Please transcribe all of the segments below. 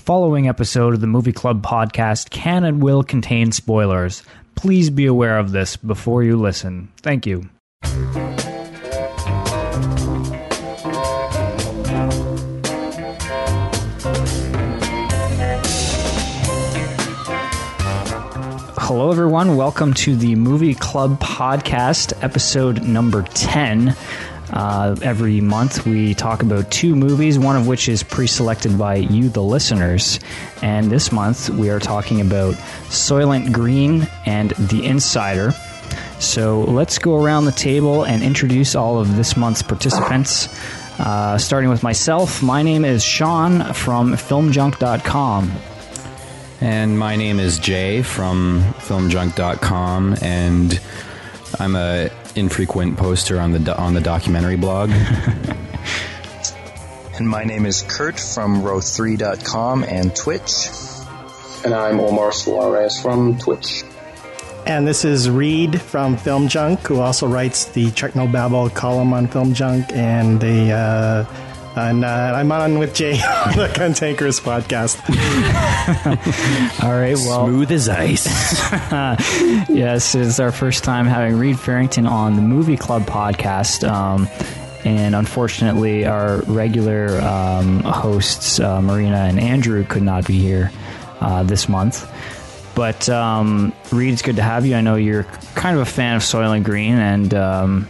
The following episode of the Movie Club podcast can and will contain spoilers. Please be aware of this before you listen. Thank you. Hello, everyone. Welcome to the Movie Club podcast, episode number 10. Uh, every month, we talk about two movies, one of which is pre selected by you, the listeners. And this month, we are talking about Soylent Green and The Insider. So let's go around the table and introduce all of this month's participants. Uh, starting with myself, my name is Sean from FilmJunk.com. And my name is Jay from filmjunk.com and I'm a infrequent poster on the on the documentary blog. And my name is Kurt from row3.com and Twitch. And I'm Omar Suarez from Twitch. And this is Reed from Film Junk, who also writes the Technobabble column on Film Junk, and the uh, and uh, I'm on with Jay on the Cantankerous podcast. All right, well, Smooth as ice. yes, it's our first time having Reed Farrington on the Movie Club podcast. Um, and unfortunately, our regular um, hosts, uh, Marina and Andrew, could not be here uh, this month. But um, Reed, it's good to have you. I know you're kind of a fan of Soylent Green and um,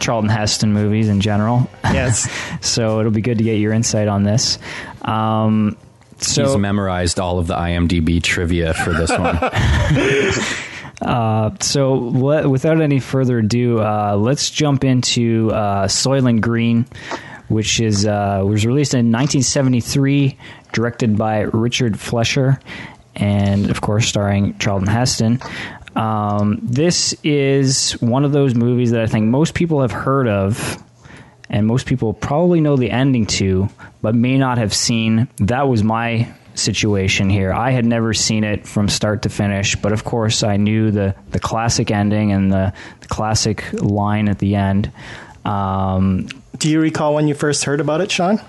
Charlton Heston movies in general. Yes. so it'll be good to get your insight on this. Um, so He's memorized all of the IMDb trivia for this one. So, le- without any further ado, uh, let's jump into uh, Soylent Green, which is uh, was released in 1973, directed by Richard Fleischer, and of course starring Charlton Heston. Um, this is one of those movies that I think most people have heard of, and most people probably know the ending to, but may not have seen. That was my situation here. I had never seen it from start to finish, but of course I knew the the classic ending and the, the classic line at the end. Um, Do you recall when you first heard about it, Sean?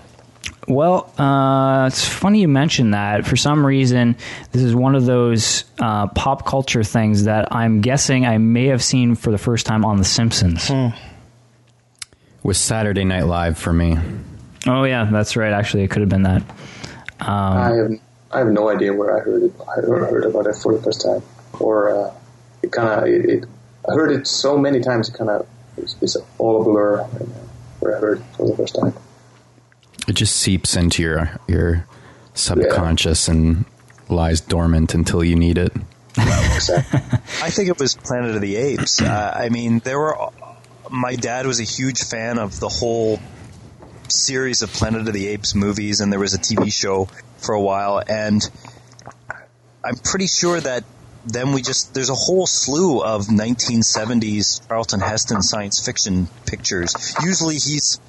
Well, uh, it's funny you mentioned that. For some reason, this is one of those uh, pop culture things that I'm guessing I may have seen for the first time on The Simpsons. Was Saturday Night Live for me. Oh yeah, that's right. Actually, it could have been that. I have I have no idea where I heard it. I heard, heard about it for the first time, or uh, it kind of it, it. I heard it so many times. It kind of it's, it's all a blur. right now, Where I heard it for the first time. It just seeps into your your subconscious and lies dormant until you need it. I think it was Planet of the Apes. Uh, I mean, there were. My dad was a huge fan of the whole series of Planet of the Apes movies, and there was a TV show for a while. And I'm pretty sure that then we just there's a whole slew of 1970s Charlton Heston science fiction pictures. Usually he's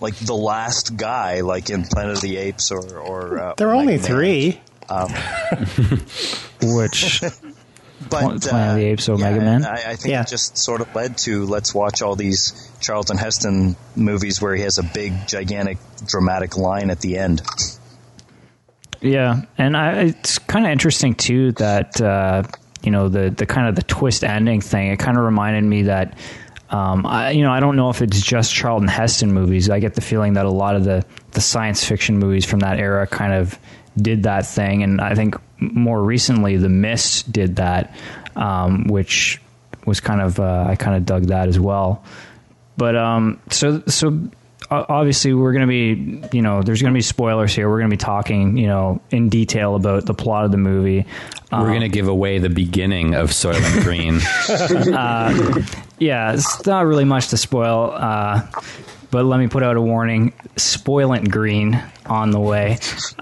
like the last guy, like in Planet of the Apes or or. Uh, There are only Magnet. three. Which But Planet of the Apes, so yeah, Man? I, I think Yeah. it just sort of led to let's watch all these Charlton Heston movies where he has a big, gigantic, dramatic line at the end. Yeah, and I, it's kind of interesting too that uh, you know the the kind of the twist ending thing. It kind of reminded me that um, I you know I don't know if it's just Charlton Heston movies. I get the feeling that a lot of the the science fiction movies from that era kind of did that thing, and I think more recently The Mist did that, um, which was kind of uh, I kind of dug that as well. But um, so so obviously we're going to be you know there's going to be spoilers here. We're going to be talking you know in detail about the plot of the movie. We're going to give away the beginning of Soylent Green. Yeah, it's not really much to spoil. Uh, but let me put out a warning: spoilant green on the way.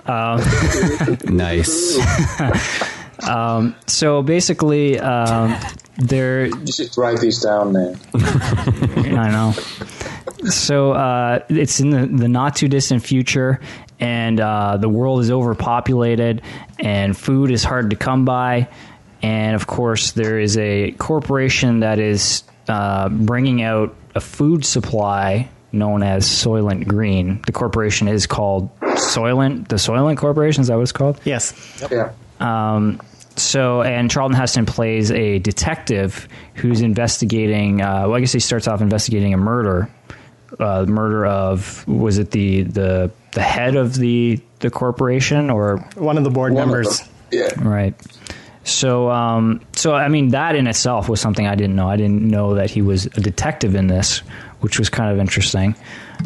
nice. So basically, um, there you should write these down, man. I know. So uh, it's in the, the not too distant future, and uh, the world is overpopulated, and food is hard to come by. And of course, there is a corporation that is uh, bringing out a food supply known as Soylent Green. The corporation is called Soylent. The Soylent Corporation is that what it's called? Yes. Yeah. Um, so, and Charlton Heston plays a detective who's investigating. Uh, well, I guess he starts off investigating a murder, uh, murder of was it the the the head of the the corporation or One of the board One members. them. Yeah. right? So, um, so I mean, that in itself was something I didn't know. I didn't know that he was a detective in this, which was kind of interesting.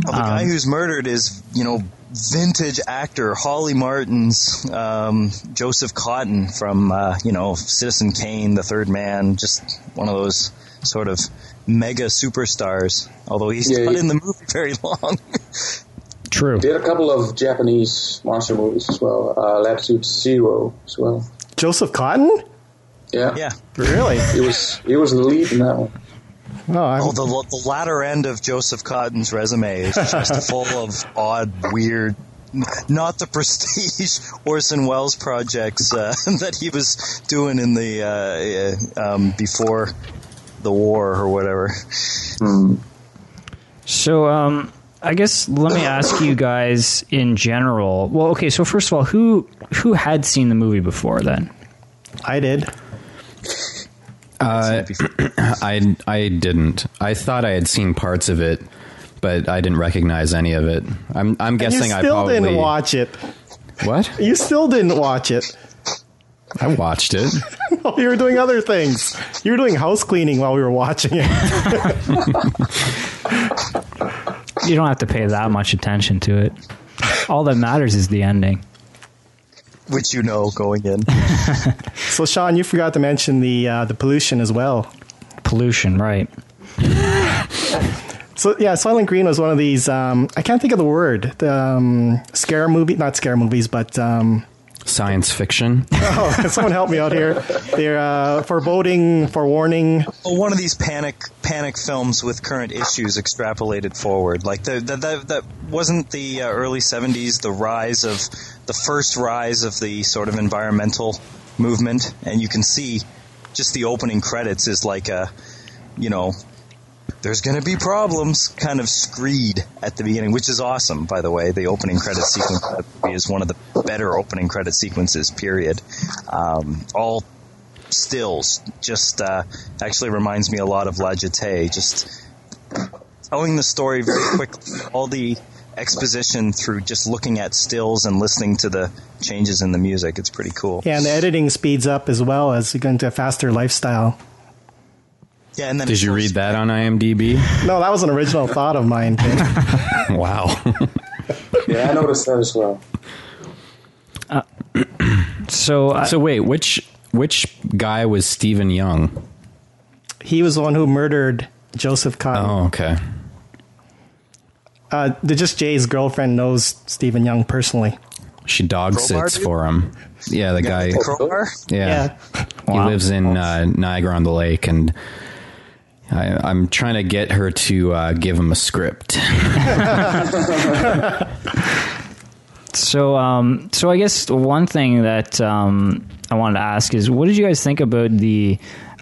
Well, the guy who's murdered is, you know, vintage actor Holly Martins um, Joseph Cotten from, uh, you know, Citizen Kane, The Third Man, just one of those sort of mega superstars. Although he's Yeah, not he- in the movie very long. True. Did a couple of Japanese monster movies as well. Uh, Latitude Zero as well. Joseph Cotten? Yeah. yeah. Really? He was he was the lead in that one. No, I'm, Oh, the, the latter end of Joseph Cotten's resume is just full of odd, weird, not the prestige Orson Welles projects uh, that he was doing in the uh, uh, um, before the war or whatever. So, um, I guess let me ask you guys in general. Well, okay. So first of all, who who had seen the movie before then? I did. Uh, I I didn't. I thought I had seen parts of it, but I didn't recognize any of it. I'm I'm And you guessing I still probably didn't watch it. what You still didn't watch it. I watched it. You were doing other things. You were doing house cleaning while we were watching it. You don't have to pay that much attention to it. All that matters is the ending. Which you know going in. So, Sean, you forgot to mention the uh, the pollution as well. Pollution, right? So, yeah, Soylent Green was one of these. Um, I can't think of the word. The um, scare movie, not scare movies, but um, Science fiction. oh, someone help me out here. They're uh, foreboding, forewarning. Well, one of these panic panic films with current issues extrapolated forward. Like the, the, the that wasn't the uh, early '70s, the rise of the first rise of the sort of environmental movement, and you can see just the opening credits is like a, you know, there's going to be problems kind of screed at the beginning, which is awesome, by the way. The opening credit sequence is one of the better opening credit sequences, period. Um, all stills just uh, actually reminds me a lot of La Jetée, just telling the story very quickly. All the exposition through just looking at stills and listening to the changes in the music. It's pretty cool. Yeah, and the editing speeds up as well as you go into a faster lifestyle. Yeah, and then Did you read that on IMDb? No, that was an original thought of mine. Wow. Yeah, I noticed that as well. So, uh, so wait, which which guy was Stephen Young? he was the one who murdered Joseph Cotten. Oh, okay. Uh, the just Jay's girlfriend knows Stephen Young personally. She dog Crowbar sits dude? for him. Yeah, the guy. the crowbar. Yeah. He Wow. lives in uh, Niagara on the Lake, and I, I'm trying to get her to uh, give him a script. So, um, so I guess one thing that um, I wanted to ask is, what did you guys think about the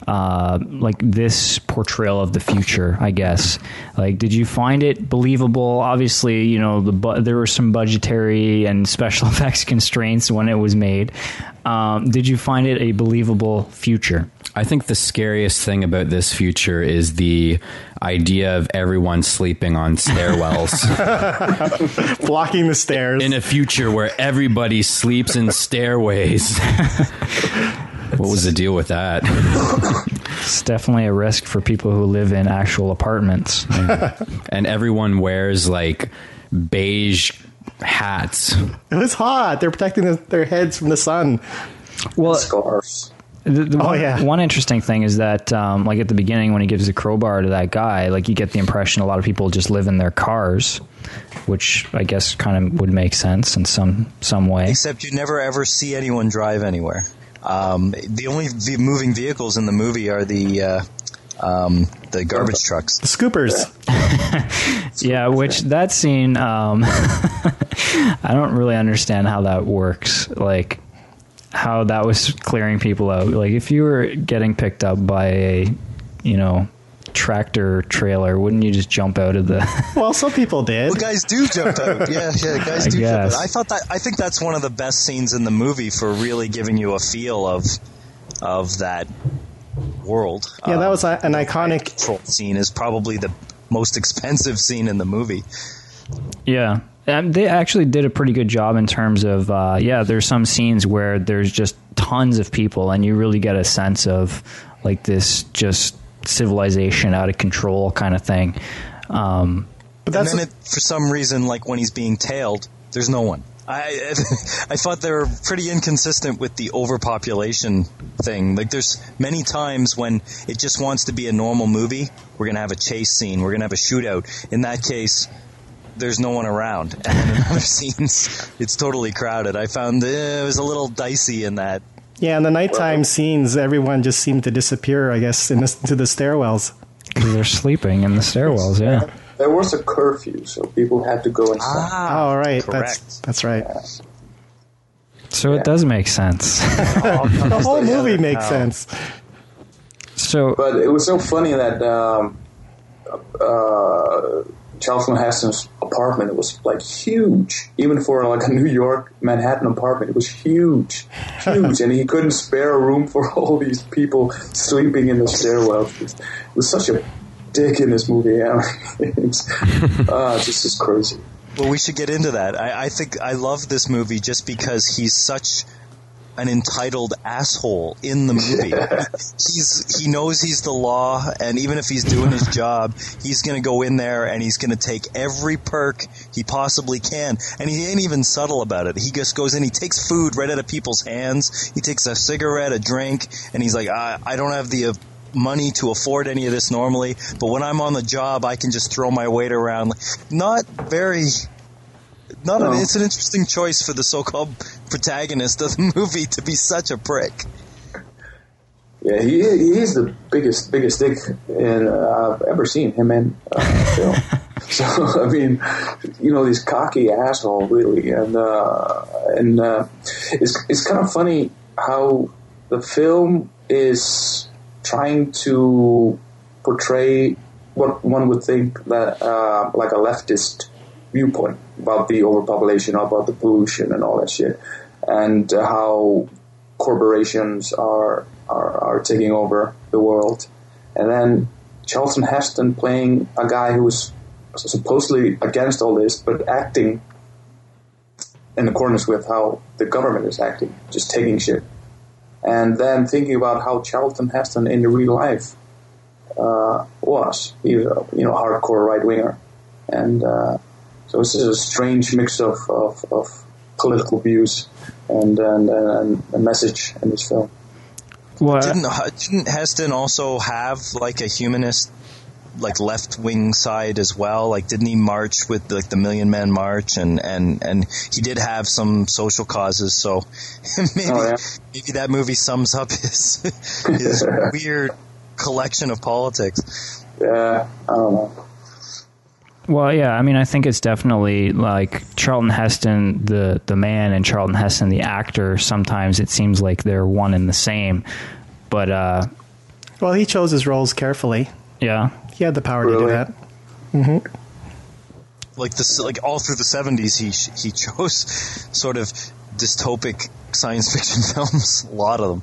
uh, like this portrayal of the future? I guess, like, did you find it believable? Obviously, you know, the bu- there were some budgetary and special effects constraints when it was made. Um, did you find it a believable future? I think the scariest thing about this future is the idea of everyone sleeping on stairwells. Blocking the stairs. in a future where everybody sleeps in stairways. what was the deal with that? It's definitely a risk for people who live in actual apartments. And everyone wears like beige hats. it was hot. They're protecting the, their heads from the sun. Well, Scarves. The, the Oh, one, yeah. one interesting thing is that, um, like at the beginning, when he gives the crowbar to that guy, like you get the impression a lot of people just live in their cars, which I guess kind of would make sense in some some way. Except you never ever see anyone drive anywhere. Um, the only v- moving vehicles in the movie are the uh, um, the garbage trucks. The scoopers. Yeah, which that scene, um, I don't really understand how that works. Like how that was clearing people out. Like if you were getting picked up by a, you know, tractor trailer, wouldn't you just jump out of the? well, some people did. Well, guys do jump out. Yeah, yeah, guys I do jump guess. out. I thought that. I think that's one of the best scenes in the movie for really giving you a feel of of that world. yeah, that Um, was a, an iconic. scene is probably the most expensive scene in the movie. Yeah. Um, they actually did a pretty good job in terms of, uh, yeah, there's some scenes where there's just tons of people, and you really get a sense of like this just civilization out of control kind of thing. Um, But and that's then it, for some reason, like when he's being tailed, there's no one. I I thought they were pretty inconsistent with the overpopulation thing. Like there's many times when it just wants to be a normal movie. We're gonna have a chase scene. We're gonna have a shootout. In that case, there's no one around. And then in other scenes, it's totally crowded. I found it was a little dicey in that. yeah. In the nighttime scenes, everyone just seemed to disappear. I guess in the, into the stairwells. because they're sleeping in the stairwells, yeah. There was a curfew, so people had to go inside. Ah, oh, right. correct. That's that's right. So it does make sense. The whole movie makes sense. so, But it was so funny that um, uh, Charlton Heston's apartment was like huge, even for like a New York Manhattan apartment. It was huge, huge, and he couldn't spare a room for all these people sleeping in the stairwell. It was, it was such a dick in this movie. I mean, it's uh, just as crazy. Well, we should get into that. I, I think I love this movie just because he's such an entitled asshole in the movie. he's he knows he's the law, and even if he's doing his job, he's going to go in there and he's going to take every perk he possibly can. And he ain't even subtle about it. He just goes in, he takes food right out of people's hands. He takes a cigarette, a drink, and he's like, I, I don't have the. Uh, money to afford any of this normally, but when I'm on the job, I can just throw my weight around. Not very not No. an, it's an interesting choice for the so-called protagonist of the movie to be such a prick. Yeah, he he is the biggest biggest dick in uh, I've ever seen him in uh, film. so I mean, you know, this cocky asshole, really, and uh, and uh, it's it's kind of funny how the film is trying to portray what one would think that uh, like a leftist viewpoint about the overpopulation, about the pollution, and all that shit, and how corporations are, are are taking over the world, and then Charlton Heston playing a guy who's supposedly against all this, but acting in accordance with how the government is acting, just taking shit, and then thinking about how Charlton Heston in real life uh, was. He was a you know hardcore right winger, and uh, so this is a strange mix of, of, of political views and and, and a message in this film. what? Didn't uh, didn't Heston also have like a humanist, like left wing side as well? Like, didn't he march with like the Million Man March and and and he did have some social causes? So maybe Oh, yeah. maybe that movie sums up his his weird collection of politics. Yeah, I don't know. Well, yeah, I mean, I think it's definitely like Charlton Heston, the the man, and Charlton Heston, the actor. Sometimes it seems like they're one and the same, but uh, Well, he chose his roles carefully. yeah, He had the power to do Really? that. Like this, like all through the seventies, he he chose sort of dystopic science fiction films. A lot of them.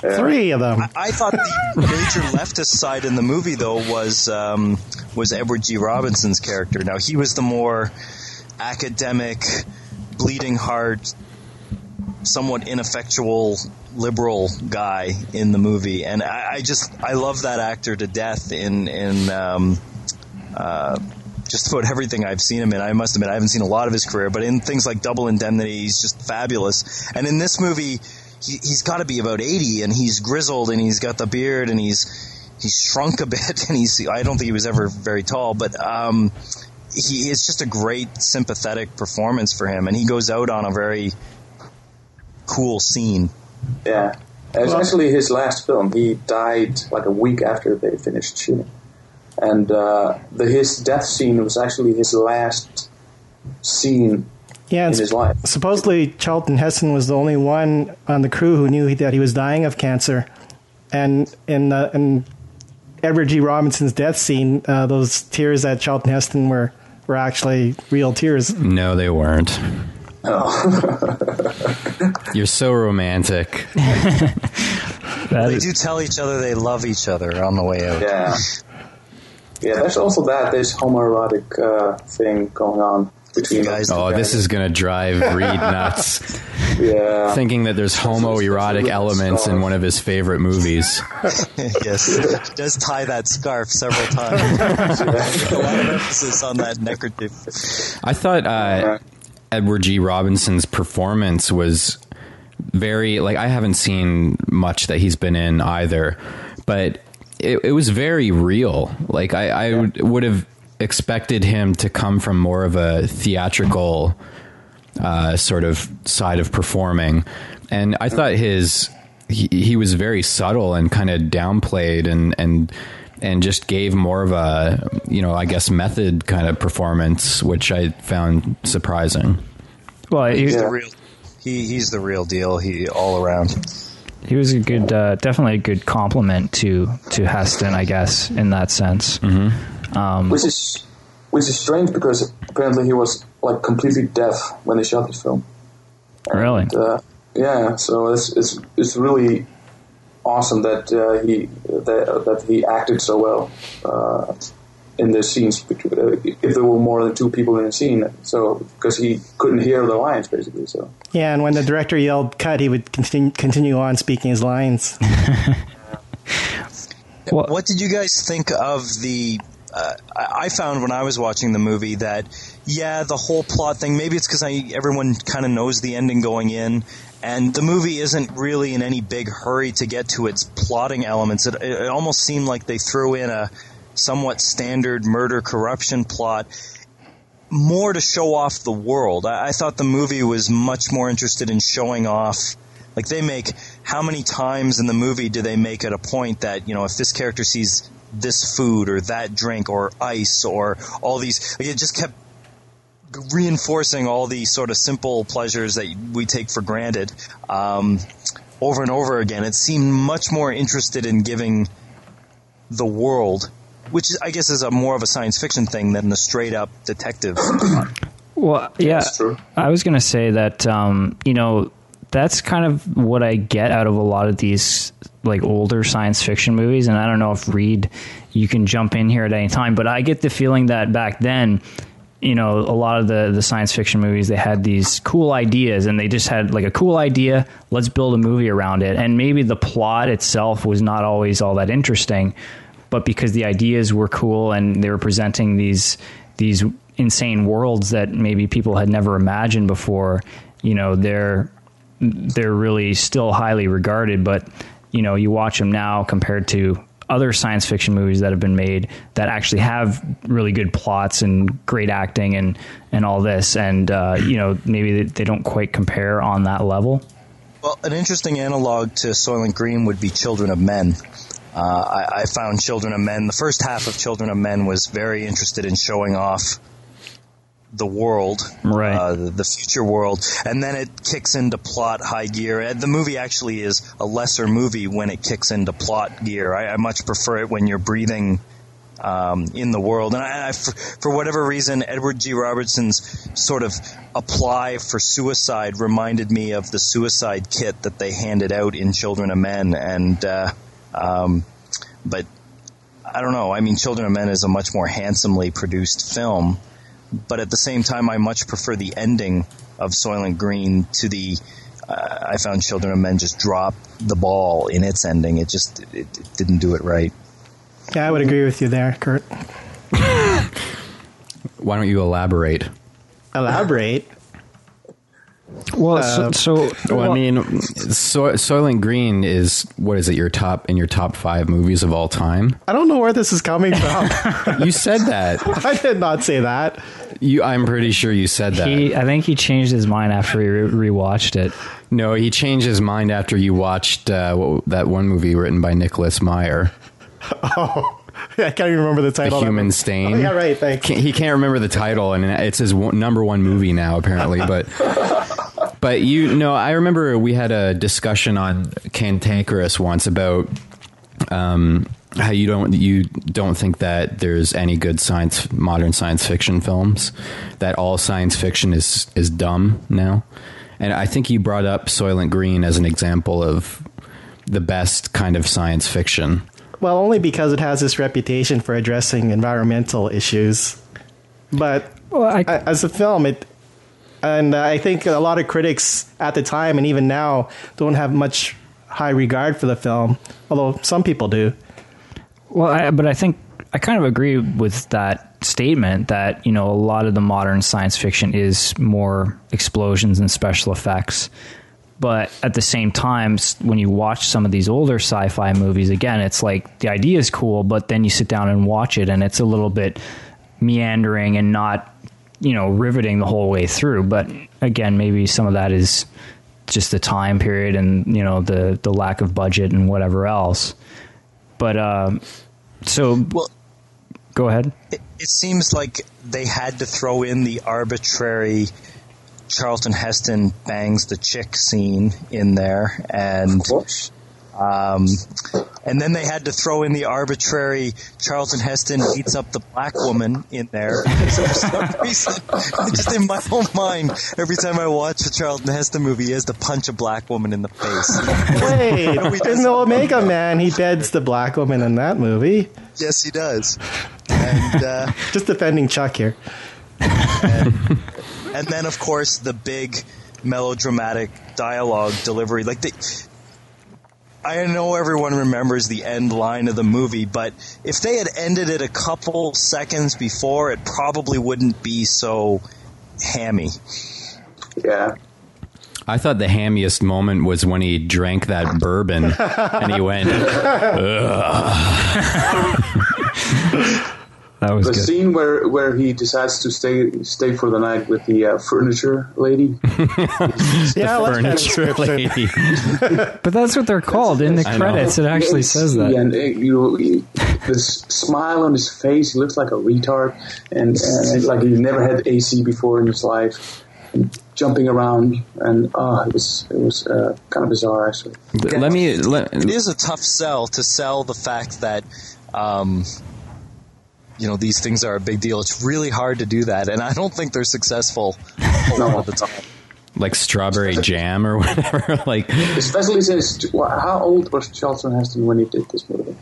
Three of them. I thought the major leftist side in the movie, though, was um, was Edward G. Robinson's character. Now he was the more academic, bleeding heart, somewhat ineffectual liberal guy in the movie, and I, I just I love that actor to death in in. Um, uh, just about everything I've seen him in. I must admit, I haven't seen a lot of his career, but in things like Double Indemnity, he's just fabulous. And in this movie, he, he's got to be about 80 and he's grizzled and he's got the beard and he's, he's shrunk a bit and he's, I don't think he was ever very tall, but, um, he is just a great sympathetic performance for him and he goes out on a very cool scene. Yeah, actually his last film. He died like a week after they finished shooting, and uh, the his death scene was actually his last scene Yeah, in his life. supposedly Charlton Heston was the only one on the crew who knew that he was dying of cancer, and in the, in Edward G. Robinson's death scene, uh, those tears that Charlton Heston were were actually real tears. No, they weren't. You're so romantic. That They is- do tell each other they love each other on the way out. Yeah. Yeah, there's also that, this homoerotic uh, thing going on between guys- them. Oh, this is gonna drive Reed nuts. Yeah. Thinking that there's homoerotic elements in one of his favorite movies. yes, he does tie that scarf several times. a lot of emphasis on that neckerchief. I thought uh, Edward G. Robinson's performance was very like I haven't seen much that he's been in either, but it, it was very real. Like I, I would, would have expected him to come from more of a theatrical uh, sort of side of performing, and I thought his he, he was very subtle and kind of downplayed and and and just gave more of a you know I guess method kind of performance, which I found surprising. well, He's Yeah. the real. He, he's the real deal. He all around. he was a good, uh, definitely a good compliment to to Heston, I guess, in that sense. Which is which is strange because apparently he was like completely deaf when they shot this film. Really? Uh, yeah, so it's it's it's really awesome that uh, he that, that he acted so well uh, in the scenes. uh, If there were more than two people in the scene, so because he couldn't hear the lines basically, so Yeah, and when the director yelled "cut," he would continue continue on speaking his lines. Well- What did you guys think of the? Uh, I found when I was watching the movie that yeah, the whole plot thing. Maybe it's because everyone kind of knows the ending going in, and the movie isn't really in any big hurry to get to its plotting elements. It, it almost seemed like they threw in a somewhat standard murder corruption plot more to show off the world. I, I thought the movie was much more interested in showing off. Like they make how many times in the movie do they make it a point that you know if this character sees this food or that drink or ice or all these like it just kept reinforcing all these sort of simple pleasures that we take for granted um, over and over again. It seemed much more interested in giving the world, which I guess is a more of a science fiction thing than the straight up detective. Well, yeah, that's true. I was going to say that um, you know that's kind of what I get out of a lot of these like older science fiction movies, and I don't know if Reed, you can jump in here at any time, but I get the feeling that back then. You know, a lot of the, the science fiction movies, they had these cool ideas and they just had like a cool idea. Let's build a movie around it. And maybe the plot itself was not always all that interesting, but because the ideas were cool and they were presenting these these insane worlds that maybe people had never imagined before, you know, they're they're really still highly regarded. But you know, you watch them now compared to other science fiction movies that have been made that actually have really good plots and great acting and and all this, and uh, you know, maybe they, don't quite compare on that level. Well, an interesting analog to Soylent Green would be Children of Men. Uh, I, I found Children of Men, the first half of Children of Men was very interested in showing off the world, Right. uh, the, future world, and then it kicks into plot high gear. And the movie actually is a lesser movie when it kicks into plot gear. I, I much prefer it when you're breathing um, in the world. And I, I, for, for whatever reason, Edward G. Robinson's sort of apply for suicide reminded me of the suicide kit that they handed out in Children of Men. And, uh, um, but I don't know. I mean, Children of Men is a much more handsomely produced film, but at the same time, I much prefer the ending of Soylent Green to the. Uh, I found Children of Men just drop the ball in its ending. It just it, it didn't do it right. Yeah, I would agree with you there, Kurt. Why don't you elaborate? Elaborate. Well, so, so Well, I mean, so- Soylent Green is what is it? Your top in your top five movies of all time? I don't know where this is coming from. You said that. I did not say that. You, I'm pretty sure you said that. he, I think he changed his mind after he re- rewatched it. no, he changed his mind after you watched uh, what, that one movie written by Nicholas Meyer, Oh, I can't even remember the title. The title. Human Stain. Oh, yeah, right. Thanks. Can't- he can't remember the title, and it's his one, number one movie now, apparently. But but you know, I remember we had a discussion on Cantankerous once about um, how you don't you don't think that there's any good science modern science fiction films that all science fiction is is dumb now and i think you brought up soylent green as an example of the best kind of science fiction Well, only because it has this reputation for addressing environmental issues. But Well, I, a- as a film, it and I think a lot of critics at the time and even now don't have much high regard for the film, although some people do. Well, I, but I think I kind of agree with that statement that you know a lot of the modern science fiction is more explosions and special effects. But at the same time, when you watch some of these older sci-fi movies, again, it's like the idea is cool, but then you sit down and watch it, and it's a little bit meandering and not, you know, riveting the whole way through. But again, maybe some of that is just the time period and you know the the lack of budget and whatever else. But um, so Well, go ahead. it, it seems like they had to throw in the arbitrary Charlton Heston bangs the chick scene in there, and Of course. Um, and then they had to throw in the arbitrary Charlton Heston beats up the black woman in there. So for some reason, just in my own mind, every time I watch a Charlton Heston movie, he has to punch a black woman in the face. Wait, in the Omega Man, he beds the black woman in that movie. yes, he does. And uh, Just defending Chuck here. and then of course the big melodramatic dialogue delivery like the I know everyone remembers the end line of the movie, but if they had ended it a couple seconds before, it probably wouldn't be so hammy. Yeah. i thought the hammiest moment was when he drank that bourbon and he went That was The good. scene where, where he decides to stay stay for the night with the uh, furniture lady. Yeah, I like that furniture lady But that's what they're called in the I know. credits. It actually says that. And uh, you, you, this smile on his face, he looks like a retard, and, and like he's never had AC before in his life. And jumping around, and oh, it was it was uh, kind of bizarre actually. let me let, It is a tough sell to sell the fact that, um, you know, these things are a big deal. It's really hard to do that, and I don't think they're successful a lot of the time. like strawberry jam or whatever like Especially since how old was Charlton Heston when he did this movie?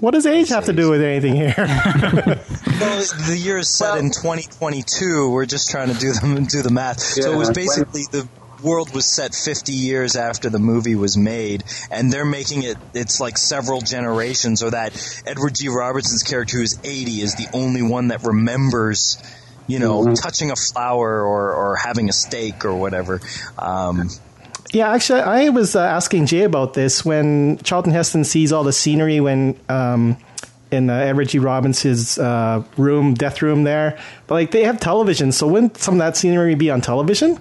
What does age have to do with anything here? Well, the year is set in 2022. We're just trying to do the do the math. so it was Yeah. basically the world was set 50 years after the movie was made, and they're making it. It's like several generations, or that Edward G. Robinson's character, who's 80, is the only one that remembers. You know, touching a flower or, or having a steak or whatever. Um, Yeah, actually, I was uh, asking Jay about this when Charlton Heston sees all the scenery when um, in uh, Edward G. Robinson's uh, room, death room there. But like they have television, so wouldn't some of that scenery be on television?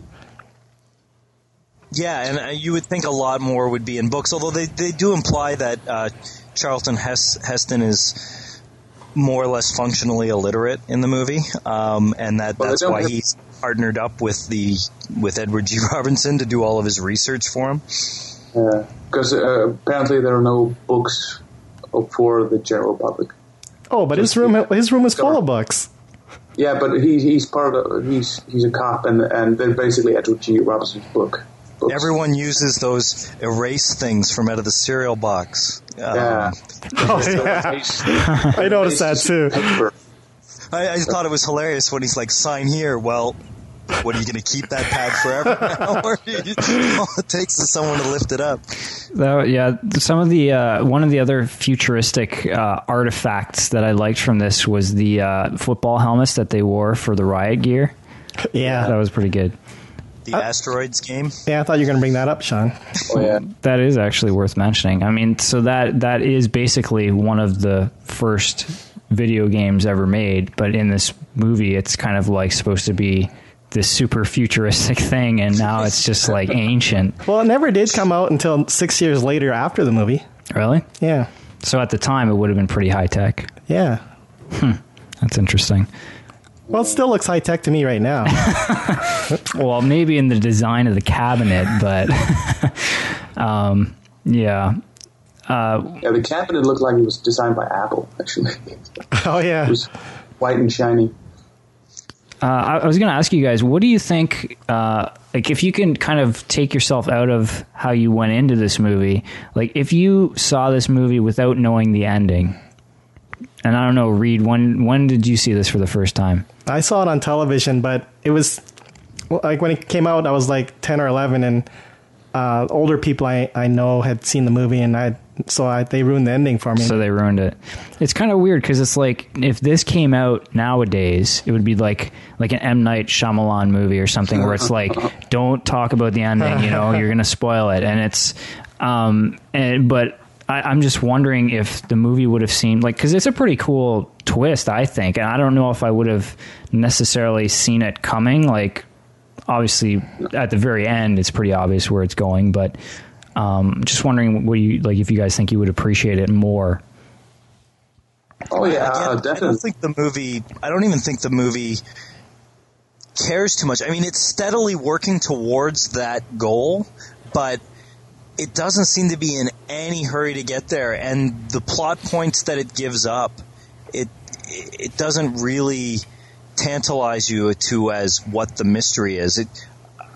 Yeah, and uh, you would think a lot more would be in books, although they, they do imply that uh, Charlton Hes- Heston is more or less functionally illiterate in the movie, um, and that Well, that's why have- he's partnered up with the with Edward G. Robinson to do all of his research for him. Yeah, because uh, apparently there are no books for the general public. Oh, but his room his room is full of books. Yeah, but he, he's part of he's he's a cop, and and they're basically Edward G. Robinson's book. Books. Everyone uses those erase things from out of the cereal box. Um, Yeah. Oh, yeah. I noticed that too. I, I thought it was hilarious when he's like, "Sign here." Well, what are you going to keep that pad forever? now? Or you- all it takes is someone to lift it up. That, yeah, some of the uh, one of the other futuristic uh, artifacts that I liked from this was the uh, football helmets that they wore for the riot gear. Yeah, that was pretty good. The uh, asteroids game. yeah. I thought you were going to bring that up, Sean. Oh yeah. That is actually worth mentioning. I mean, so that that is basically one of the first video games ever made, but in this movie, it's kind of like supposed to be this super futuristic thing, and now it's just like ancient. Well, it never did come out until six years later after the movie. Really? Yeah, So at the time, it would have been pretty high tech. yeah. Hmm. That's interesting. Well, it still looks high tech to me right now. Well, maybe in the design of the cabinet, but um, yeah. Uh, yeah, the cabinet looked like it was designed by Apple, actually. Oh yeah, it was white and shiny. Uh, I, I, was going to ask you guys, what do you think? Uh, like, if you can kind of take yourself out of how you went into this movie, like if you saw this movie without knowing the ending, and I don't know, Reed, when when did you see this for the first time? I saw it on television, but it was like when it came out, I was like ten or eleven, and uh, older people I, I know had seen the movie, and I so I, they ruined the ending for me. So they ruined it. It's kind of weird because it's like if this came out nowadays, it would be like like an M Night Shyamalan movie or something where it's like, don't talk about the ending. You know, you're gonna spoil it, and it's. Um, and but I, am just wondering if the movie would have seemed like because it's a pretty cool twist, I think, and I don't know if I would have necessarily seen it coming. Like, obviously, at the very end, it's pretty obvious where it's going, but um, just wondering what you like if you guys think you would appreciate it more. Oh yeah, Again, definitely. I don't think the movie. I don't even think the movie cares too much. I mean, it's steadily working towards that goal, but it doesn't seem to be in any hurry to get there. And the plot points that it gives up, it it doesn't really tantalize you to as what the mystery is. It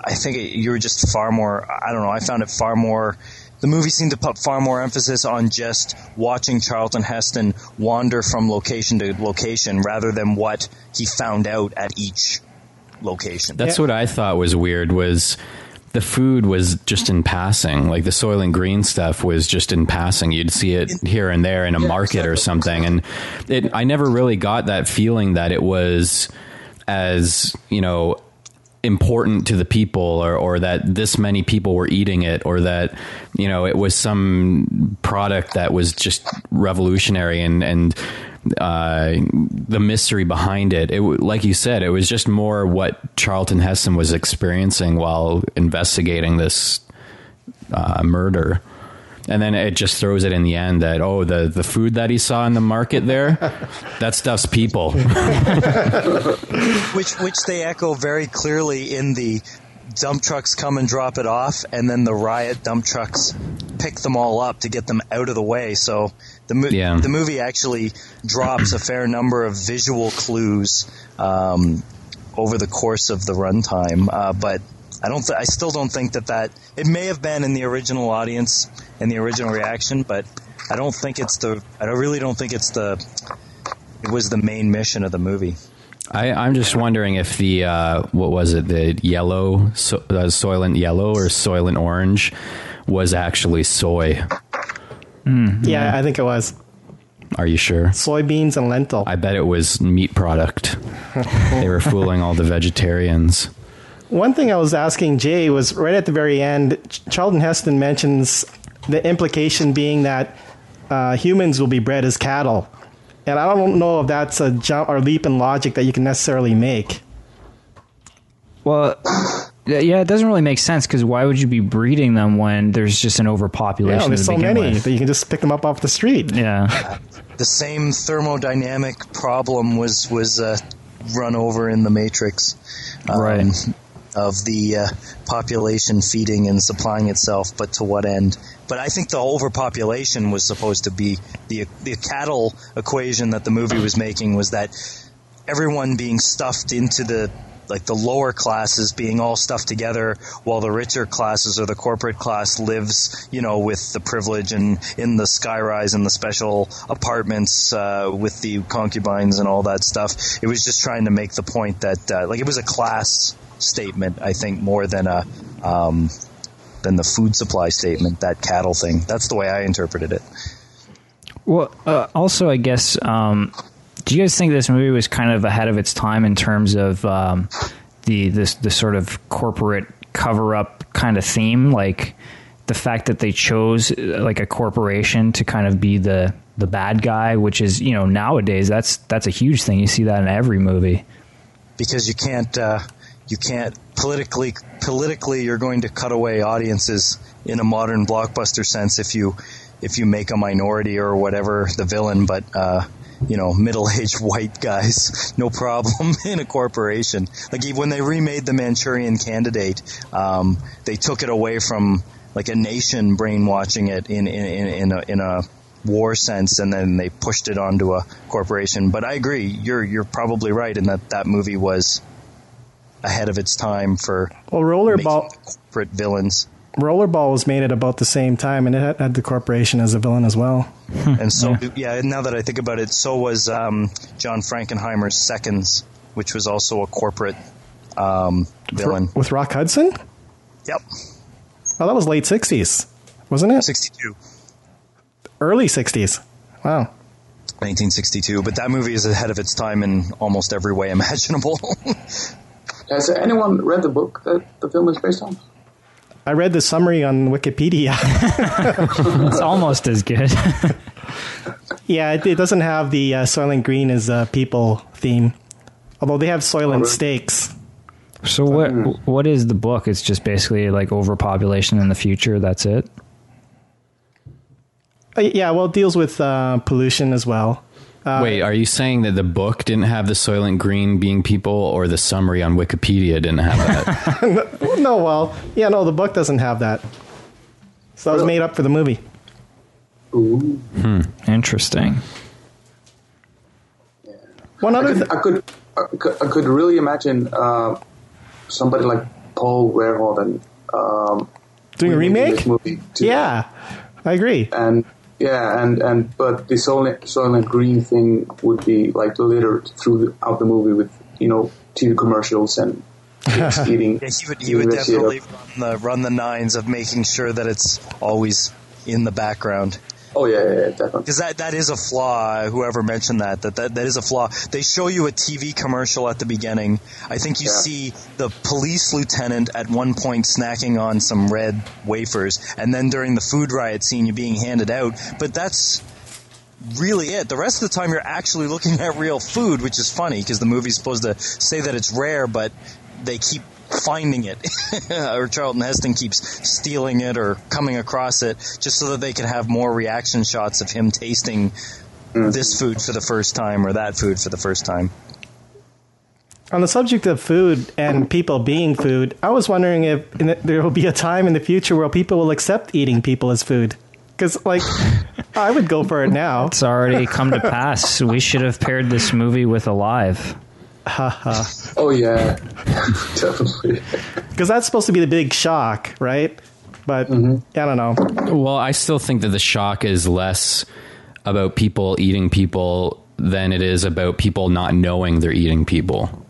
I think it, you're just far more. I don't know. I found it far more. The movie seemed to put far more emphasis on just watching Charlton Heston wander from location to location rather than what he found out at each location. That's yeah. what I thought was weird. Was the food was just in passing. Like the Soylent Green stuff was just in passing. You'd see it here and there in a market or something, and it. I never really got that feeling that it was as you know important to the people or, or that this many people were eating it or that you know it was some product that was just revolutionary and and uh, the mystery behind it. It like you said, it was just more what Charlton Heston was experiencing while investigating this uh, murder. And then it just throws it in the end that oh the the food that he saw in the market there that stuff's people. Which which they echo very clearly in the dump trucks come and drop it off and then the riot dump trucks pick them all up to get them out of the way. So the, mo- yeah. the movie actually drops a fair number of visual clues um, over the course of the runtime uh, but I don't. Th- I still don't think that that it may have been in the original audience and the original reaction, but I don't think it's the. I really don't think it's the. It was the main mission of the movie. I, am just wondering if the uh, what was it the yellow so, uh, soylent yellow or soylent orange was actually soy. Mm, yeah, yeah, I think it was. Are you sure? Soybeans and lentil. I bet it was meat product. they were fooling all the vegetarians. One thing I was asking Jay was right at the very end. Charlton Heston mentions the implication being that uh, humans will be bred as cattle. And I don't know if that's a jump or leap in logic that you can necessarily make. Well, yeah, it doesn't really make sense because why would you be breeding them when there's just an overpopulation? Yeah, there's so many with? that you can just pick them up off the street. Yeah, the same thermodynamic problem was was uh, run over in the Matrix. Um, right of the uh, population feeding and supplying itself, but to what end? But I think the overpopulation was supposed to be the the cattle equation that the movie was making was that everyone being stuffed into the like the lower classes being all stuffed together while the richer classes or the corporate class lives, you know, with the privilege and in the skyrise and the special apartments uh, with the concubines and all that stuff. It was just trying to make the point that, uh, like, it was a class statement, I think, more than a um, than the food supply statement. That cattle thing. That's the way I interpreted it. Well, uh, also, I guess, um, do you guys think this movie was kind of ahead of its time in terms of um, the this the sort of corporate cover up kind of theme, like the fact that they chose uh, like a corporation to kind of be the the bad guy, which is you know nowadays that's that's a huge thing. You see that in every movie because you can't uh, you can't politically politically you're going to cut away audiences in a modern blockbuster sense if you if you make a minority or whatever the villain, but uh, you know, middle-aged white guys, no problem in a corporation. Like when they remade the Manchurian Candidate, um, they took it away from like a nation brainwashing it in in in, in a, in a war sense, and then they pushed it onto a corporation. But I agree, you're you're probably right in that that movie was ahead of its time for well, Rollerball. corporate villains. Rollerball was made at about the same time, and it had, had the corporation as a villain as well. And so, yeah. Now that I think about it, so was um, John Frankenheimer's Seconds, which was also a corporate um, villain. With Rock Hudson? Yep, Oh, that was late 60s, wasn't it? sixty-two. Early 60s. Wow. 1962, but that movie is ahead of its time in almost every way imaginable. Has anyone read the book that the film is based on? I read the summary on Wikipedia. It's almost as good. yeah, it, it doesn't have the uh, Soylent Green as a people theme, although they have Soylent really? Steaks. so what what is the book? It's just basically like overpopulation in the future. That's it. Uh, yeah, well, it deals with uh, pollution as well. Wait, are you saying that the book didn't have the Soylent Green being people, or the summary on Wikipedia didn't have that? No, well, yeah, no, the book doesn't have that. So that was made up for the movie. Ooh. Interesting. One I other could, th- I could, I could, I could really imagine uh, somebody like Paul Verhoeven um, doing a remake? movie. too. Yeah, I agree. and yeah, and and but the Soylent, Soylent Green thing would be like littered throughout the movie with you know TV commercials and kids eating. Yeah, he would he would definitely run the run the nines of making sure that it's always in the background Oh yeah, yeah, yeah definitely. because that that is a flaw. Whoever mentioned that that that, that is a flaw. They show you a TV commercial at the beginning. I think you Yeah. see the police lieutenant at one point snacking on some red wafers, and then during the food riot scene, you're being handed out. But that's really it. The rest of the time, you're actually looking at real food, which is funny because the movie's supposed to say that it's rare, but they keep finding it, or Charlton Heston keeps stealing it or coming across it, just so that they can have more reaction shots of him tasting mm-hmm. this food for the first time or that food for the first time. On the subject of food and people being food, I was wondering if in the, there will be a time in the future where people will accept eating people as food. Because, like, I would go for it now. It's already come to pass. We should have paired this movie with Alive. Oh yeah, definitely. Because that's supposed to be the big shock, right? But mm-hmm. I don't know. well, I still think that the shock is less about people eating people than it is about people not knowing they're eating people.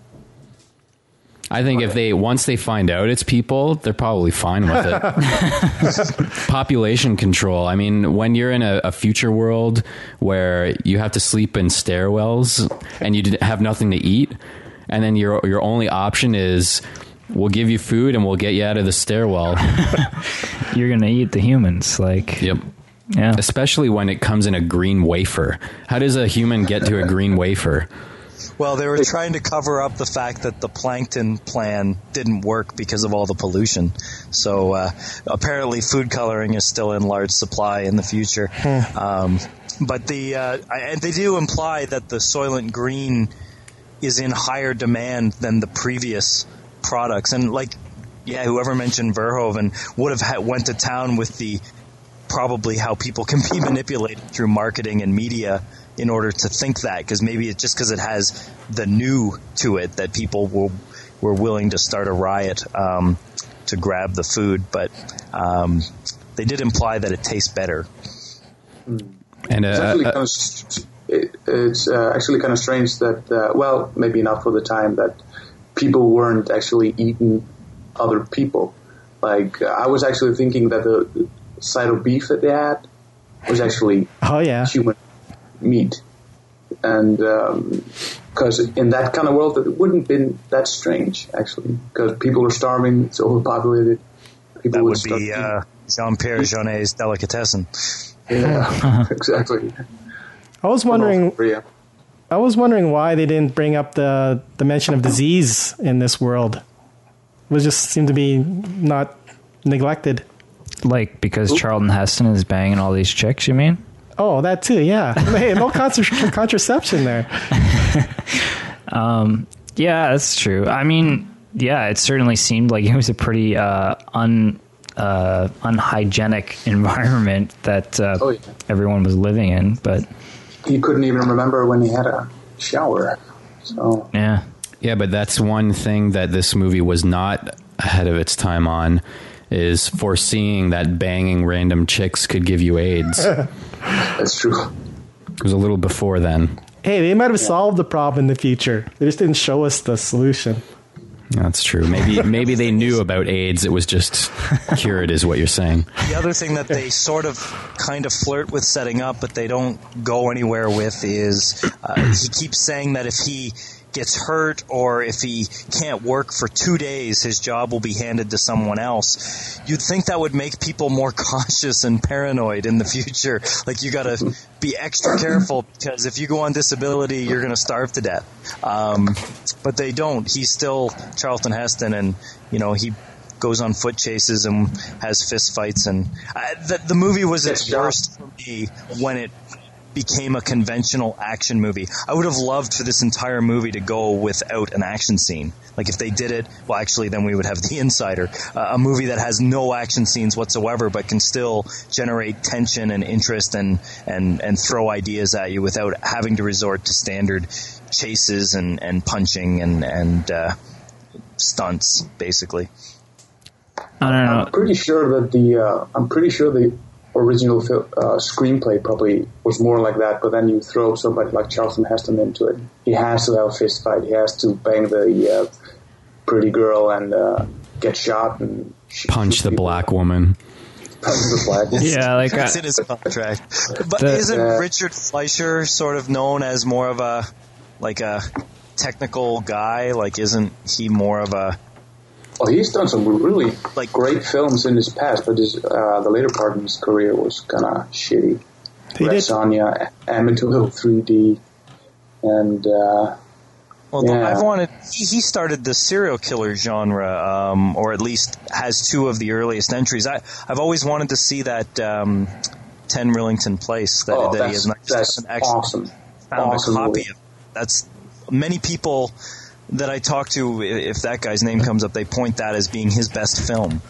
I think if they once they find out it's people, they're probably fine with it. Population control. I mean, when you're in a, a future world where you have to sleep in stairwells and you have nothing to eat, and then your your only option is we'll give you food and we'll get you out of the stairwell. You're gonna eat the humans, like yep. yeah. Especially when it comes in a green wafer. How does a human get to a green wafer? Well, they were trying to cover up the fact that the plankton plan didn't work because of all the pollution. So uh, apparently, food coloring is still in large supply in the future. Um, but the uh, and they do imply that the Soylent Green is in higher demand than the previous products, and like yeah, whoever mentioned Verhoeven would have ha- went to town with the probably how people can be manipulated through marketing and media in order to think that because maybe it's just because it has the new to it that people will were willing to start a riot um, to grab the food but um, they did imply that it tastes better And It's uh, actually uh, kind of st- it, it's uh, actually kind of strange that uh, well maybe not for the time that people weren't actually eating other people. Like uh, I was actually thinking that the, the side of beef that they had was actually Oh, yeah. human meat, and because in that kind of world it wouldn't been that strange actually because people are starving, it's overpopulated. People that would start be uh, Jean-Pierre Jeunet's delicatessen yeah exactly. I was wondering. I was wondering why they didn't bring up the the mention of disease in this world. It was just seemed to be not neglected. Like because Charlton Heston is banging all these chicks. You mean? Oh, that too. Yeah. Hey, no contra- contraception there. Yeah, that's true. I mean, yeah, it certainly seemed like it was a pretty uh, un uh, unhygienic environment that uh, Oh, yeah. everyone was living in. But He couldn't even remember when he had a shower. So yeah, Yeah, but that's one thing that this movie was not ahead of its time on is foreseeing that banging random chicks could give you AIDS. It that's true. It was a little before then. Hey, they might have solved the problem in the future. They just didn't show us the solution. That's true. Maybe maybe they knew about AIDS. It was just cured, is what you're saying. The other thing that they sort of kind of flirt with setting up, but they don't go anywhere with, is uh, he keeps saying that if he gets hurt or if he can't work for two days, his job will be handed to someone else. You'd think that would make people more cautious and paranoid in the future. Like you got to be extra careful because if you go on disability, you're going to starve to death. Um, but they don't. He's still Charlton Heston, and you know he goes on foot chases and has fist fights. And I, the, the movie was its worst for me when it became a conventional action movie. I would have loved for this entire movie to go without an action scene. Like if they did it, well, actually, then we would have The Insider, uh, a movie that has no action scenes whatsoever, but can still generate tension and interest and and and throw ideas at you without having to resort to standard chases and and punching and and uh, stunts, basically. I don't know. I'm pretty sure that the uh, I'm pretty sure the original fil- uh, screenplay probably was more like that. But then you throw somebody like Charlton Heston into it. He has to have a fist fight. He has to bang the uh, pretty girl and uh, get shot and sh- Punch shoot the black woman. Punch the black. Yeah, like it's I, in his contract. But The- isn't Uh, Richard Fleischer sort of known as more of a like a technical guy? Like, isn't he more of a Well, he's done some really Like- like great films in his past, but his, uh, the later part of his career was kind of shitty. He Red did. Sonja, Amityville 3D, and uh, Well, Yeah. I've wanted. He, he started the serial killer genre, um, or at least has two of the earliest entries. I, I've always wanted to see that um, Ten Rillington Place that, oh, that he that's, has that's actually awesome. found awesome a copy movie. of. That's many people that I talk to. If that guy's name comes up, they point that as being his best film.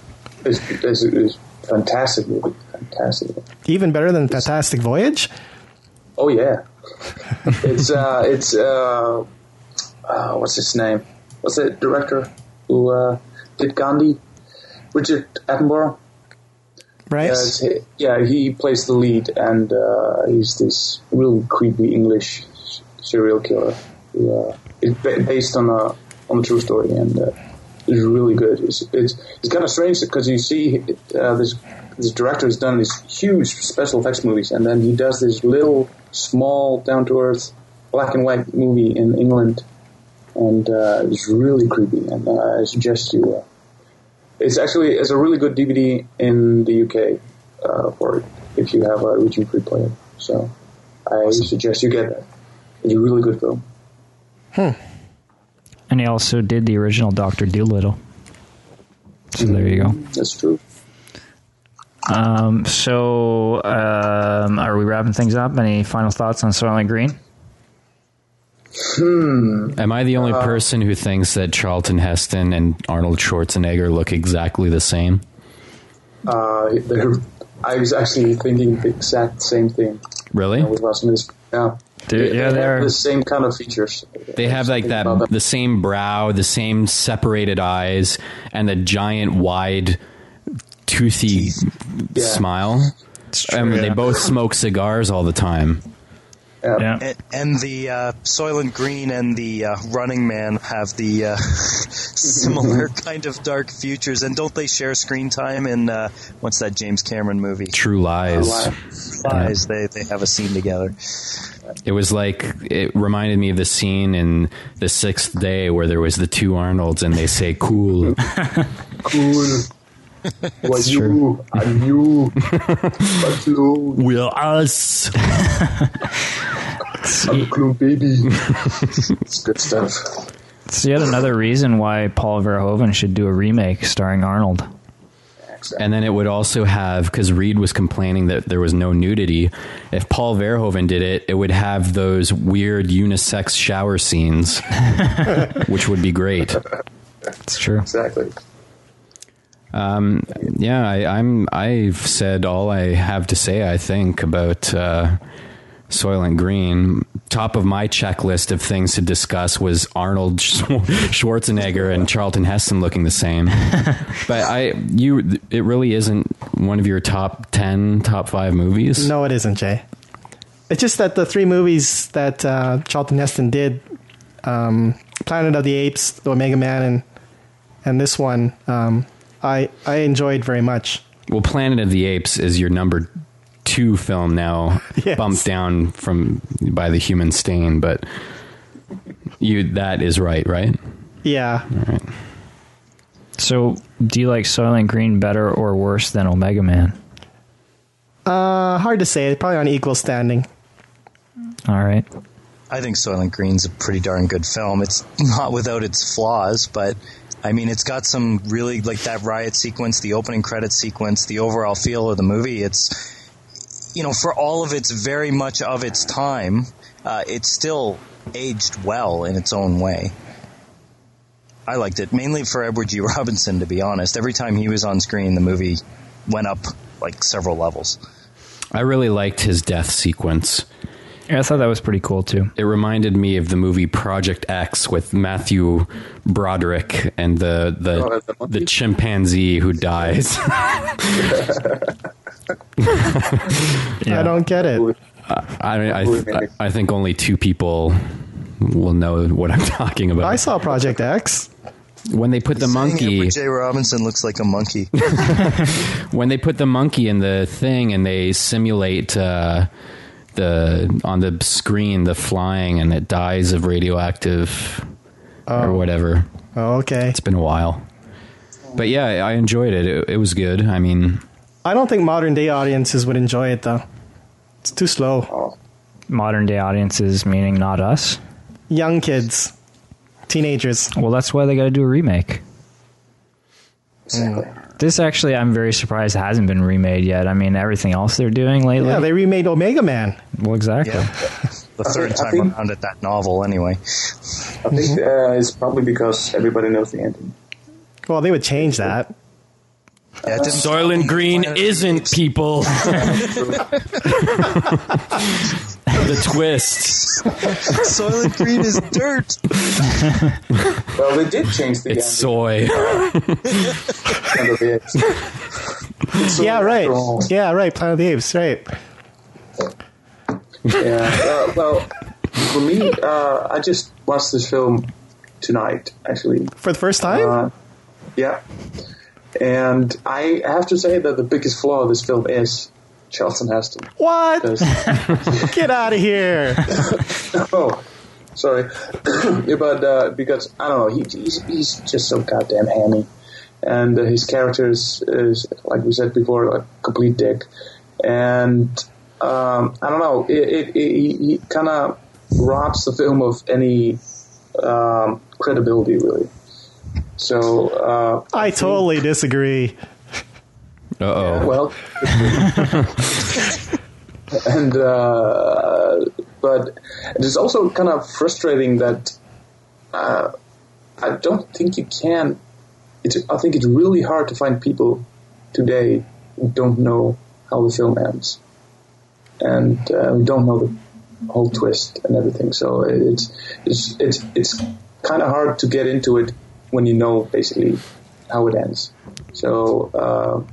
It's, it's, it's fantastic movie. Fantastic. Even better than Fantastic Voyage? Oh yeah, it's uh, it's uh, uh, what's his name? What's the director who uh, did Gandhi? Richard Attenborough. Right? Yeah, yeah, he plays the lead, and uh, he's this really creepy English serial killer. Who, uh, it's based on a on a true story, and uh, it's really good. It's it's, it's kind of strange because you see uh, this this director has done these huge special effects movies, and then he does this little, small, down to earth, black and white movie in England, and uh, it's really creepy. And uh, I suggest you. Uh, it's actually it's a really good DVD in the UK uh, for it if you have a region free player. So I suggest you get that. It's a really good film. And he also did the original Doctor Dolittle. So there you go. That's true. Um, so um, are we wrapping things up? Any final thoughts on Soylent Green? Hmm. Am I the only person who thinks that Charlton Heston and Arnold Schwarzenegger look exactly the same? Uh, I was actually thinking the exact same thing Really? uh, with watching this. Yeah, Dude, they, yeah, they they're- the same kind of features. They have like that the same brow, the same separated eyes, and the giant wide toothy Yeah. smile. I mean, they both smoke cigars all the time. Yeah. Yeah. And, and the uh, Soylent Green and the uh, Running Man have the uh, similar kind of dark futures. And don't they share screen time in uh, what's that James Cameron movie? True lies. Lies. They they have a scene together. It was like it reminded me of the scene in The Sixth Day where there was the two Arnolds and they say "cool." Cool. What you? I'm you. But you? Will us? I'm a clone baby. it's good stuff. It's yet another reason why Paul Verhoeven should do a remake starring Arnold. And then it would also have because Reed was complaining that there was no nudity. If Paul Verhoeven did it, it would have those weird unisex shower scenes, which would be great. It's true. Exactly. Um, yeah, I, I'm. I've said all I have to say. I think about uh, Soylent Green. Top of my checklist of things to discuss was Arnold Schwarzenegger and Charlton Heston looking the same. but I, you, it really isn't one of your top ten, top five movies. No, it isn't, Jay. It's just that the three movies that uh, Charlton Heston did, um, Planet of the Apes, The Omega Man, and and this one, um, I I enjoyed very much. Well, Planet of the Apes is your number two film now, Yes. bumped down from by the Human Stain, but you that is right, right? Yeah, All right. So, do you like Soylent Green better or worse than Omega Man? uh, hard to say. Probably on equal standing. All right. I think Soylent Green's a pretty darn good film. It's not without its flaws, but I mean, it's got some really like that riot sequence, the opening credit sequence, the overall feel of the movie. It's you know, for all of its very much of its time, uh, it's still aged well in its own way. I liked it mainly for Edward G. Robinson, to be honest. Every time he was on screen, the movie went up like several levels. I really liked his death sequence. Yeah, I thought that was pretty cool too. It reminded me of the movie Project X with Matthew Broderick and the the, Oh, the the chimpanzee who dies. Yeah. I don't get it. I, mean, I, I I think only two people will know what I'm talking about. I saw Project X. when they put the Saying monkey Edward J. Robinson looks like a monkey. when they put the monkey in the thing and they simulate uh, the on the screen the flying and it dies of radioactive or whatever. Oh, okay. It's been a while, but yeah, I enjoyed it. It, it was good. I mean, I don't think modern day audiences would enjoy it though. It's too slow. Oh, Modern day audiences, meaning not us. Young kids, teenagers. Well, that's why they got to do a remake. exactly. This actually, I'm very surprised hasn't been remade yet. I mean, everything else they're doing lately. Yeah, they remade Omega Man. well, exactly. Yeah. The third I time think- around at that novel, anyway. I think uh, it's probably because everybody knows the ending. Well, they would change that. Yeah, it Soylent Green Planet of the isn't Apes. people. the twist. Soylent Green is dirt. Well, they did change the It's soy. ending of the Apes. So yeah, right. after Yeah, right. Planet of the Apes, right. Yeah. Uh, well, for me, uh, I just watched this film tonight. Actually, For the first time? uh, yeah. And I have to say that the biggest flaw of this film is Charlton Heston. What? Get out of here. oh, sorry, but uh, because I don't know, he, he's he's just so goddamn hammy, and uh, his character is, is like we said before, a complete dick, and um, I don't know, it, it, it, he, he kind of robs the film of any um, credibility, really. So, uh, I totally disagree. Uh oh. well, and uh, but it's also kind of frustrating that uh, I don't think you can. It's, I think it's really hard to find people today who don't know how the film ends, and uh, who don't know the whole twist and everything. So it's it's it's it's kind of hard to get into it when you know basically how it ends. So. Uh,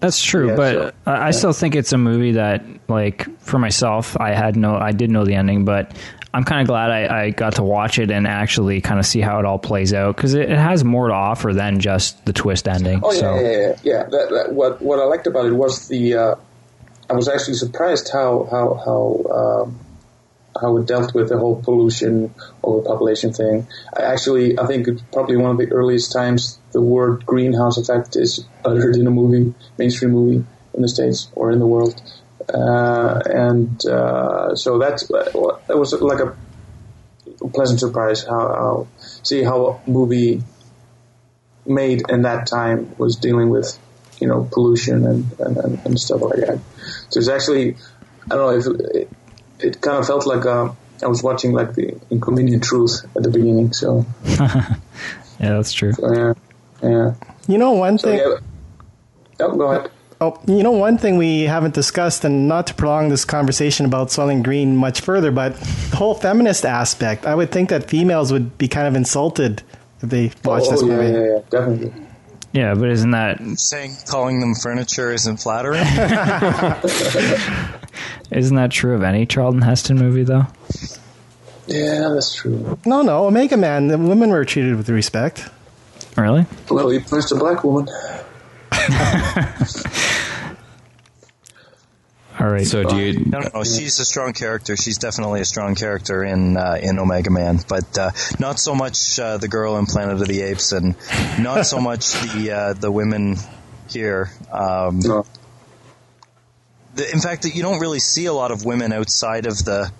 That's true, Yeah, but so- I I still think it's a movie that, like, for myself, I had no, I did know the ending, but I'm kind of glad I, I got to watch it and actually kind of see how it all plays out because it, it has more to offer than just the twist ending. Oh yeah, so, yeah, yeah. yeah. That, that, what what I liked about it was the. Uh, I was actually surprised how how how um, how it dealt with the whole pollution overpopulation thing. I actually I think probably one of the earliest times the word greenhouse effect is uttered in a movie, mainstream movie in the states or in the world. Uh, and uh, so that's it was like a pleasant surprise how, how see how a movie made in that time was dealing with, you know, pollution and, and, and, and stuff like that. So it's actually, I don't know if it, it kind of felt like uh, I was watching like the Inconvenient Truth at the beginning. So yeah, that's true. uh, Yeah. You know one So thing. yeah. Oh, go ahead. Oh, you know one thing we haven't discussed, and not to prolong this conversation about Soylent Green much further, but the whole feminist aspect. I would think that females would be kind of insulted if they watched oh, this yeah, movie. yeah, yeah, definitely. Yeah, but isn't that Saying calling them furniture isn't flattering. isn't that true of any Charlton Heston movie though? Yeah, that's true. No, no, Omega Man. The women were treated with respect. Really? Well, he punched a black woman. All right. So do you? No, no, no. She's a strong character. She's definitely a strong character in uh, in Omega Man, but uh, not so much uh, the girl in Planet of the Apes, and not so much the uh, the women here. Um, No. The, in fact, that you don't really see a lot of women outside of the.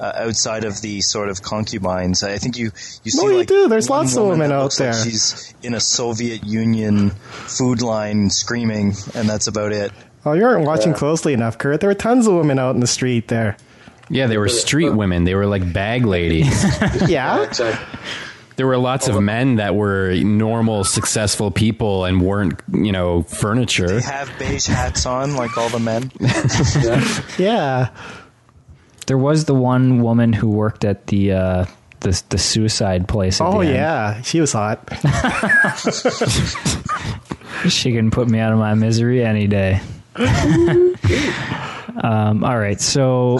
Uh, outside of the sort of concubines, I think you you see No, you like do. There's one lots of women that out looks like there. she's in a Soviet Union food line screaming, and that's about it. Oh, you aren't watching Yeah. closely enough, Kurt. There were tons of women out in the street there. Yeah, they were street women. They were like bag ladies. Yeah. Exactly. There were lots of men that were normal, successful people and weren't, you know, furniture. They have beige hats on, like all the men. Yeah. Yeah. There was the one woman who worked at the uh, the, the suicide place. At Oh, the yeah. She was hot. She can put me out of my misery any day. um, all right, so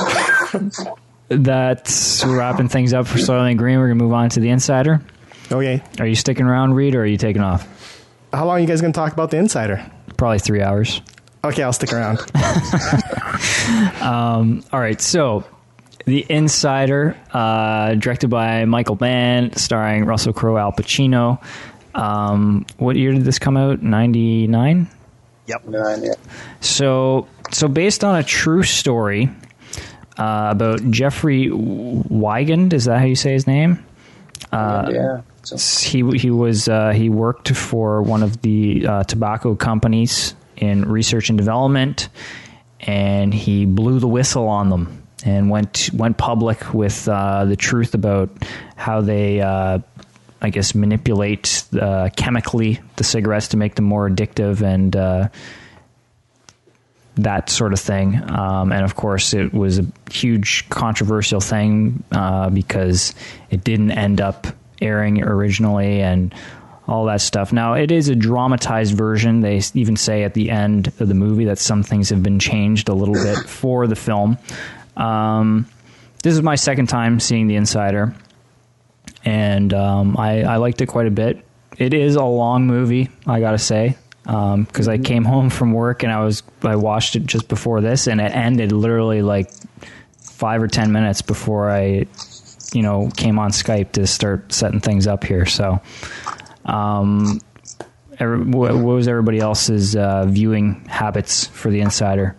that's wrapping things up for Soylent Green. We're gonna move on to the Insider. Okay. Are you sticking around, Reed, or are you taking off? How long are you guys going to talk about The Insider? Probably three hours. Okay, I'll stick around. All right, so The Insider, uh, directed by Michael Mann, starring Russell Crowe, Al Pacino. Um, what year did this come out? Ninety nine. Yep. Nine, yeah. So, so based on a true story uh, about Jeffrey Wigand, is that how you say his name? yeah. So, He he was uh, he worked for one of the uh, tobacco companies in research and development, and he blew the whistle on them and went went public with uh, the truth about how they. Uh, I guess manipulate uh, chemically the cigarettes to make them more addictive and uh, that sort of thing. Um, and of course, it was a huge controversial thing uh, because it didn't end up airing originally and all that stuff. Now, it is a dramatized version. They even say at the end of the movie that some things have been changed a little bit for the film. Um, this is my second time seeing The Insider, and um, I, I liked it quite a bit. It is a long movie, I gotta say, because I came home from work and I was I watched it just before this, and it ended literally like five or ten minutes before I, you know, came on Skype to start setting things up here. So, um, every, what, what was everybody else's uh, viewing habits for the Insider?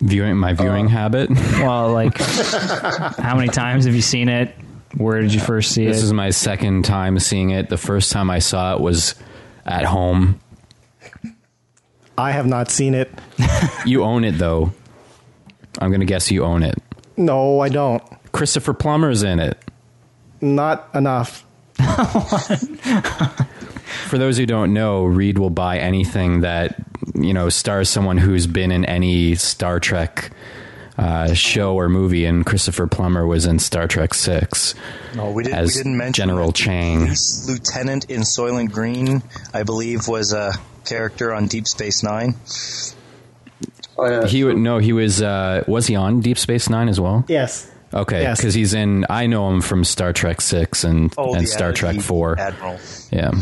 Viewing my viewing habit. Well, like, how many times have you seen it? Where did you first see it? This is my second time seeing it. The first time I saw it was at home. I have not seen it. You own it though. I'm gonna guess you own it. No, I don't. Christopher Plummer's in it. Not enough. For those who don't know, Reed will buy anything that you know stars someone who's been in any Star Trek uh, show or movie, and Christopher Plummer was in Star Trek Six. No, we, did, As we didn't mention General that Chang. lieutenant in Soylent Green, I believe, was a character on Deep Space Nine. Oh, yeah. He would no, he was uh, was he on Deep Space Nine as well? Yes. Okay, Yes. because he's in. I know him from Star Trek Six and Oh, and Star Trek the Four. Admiral. Yeah,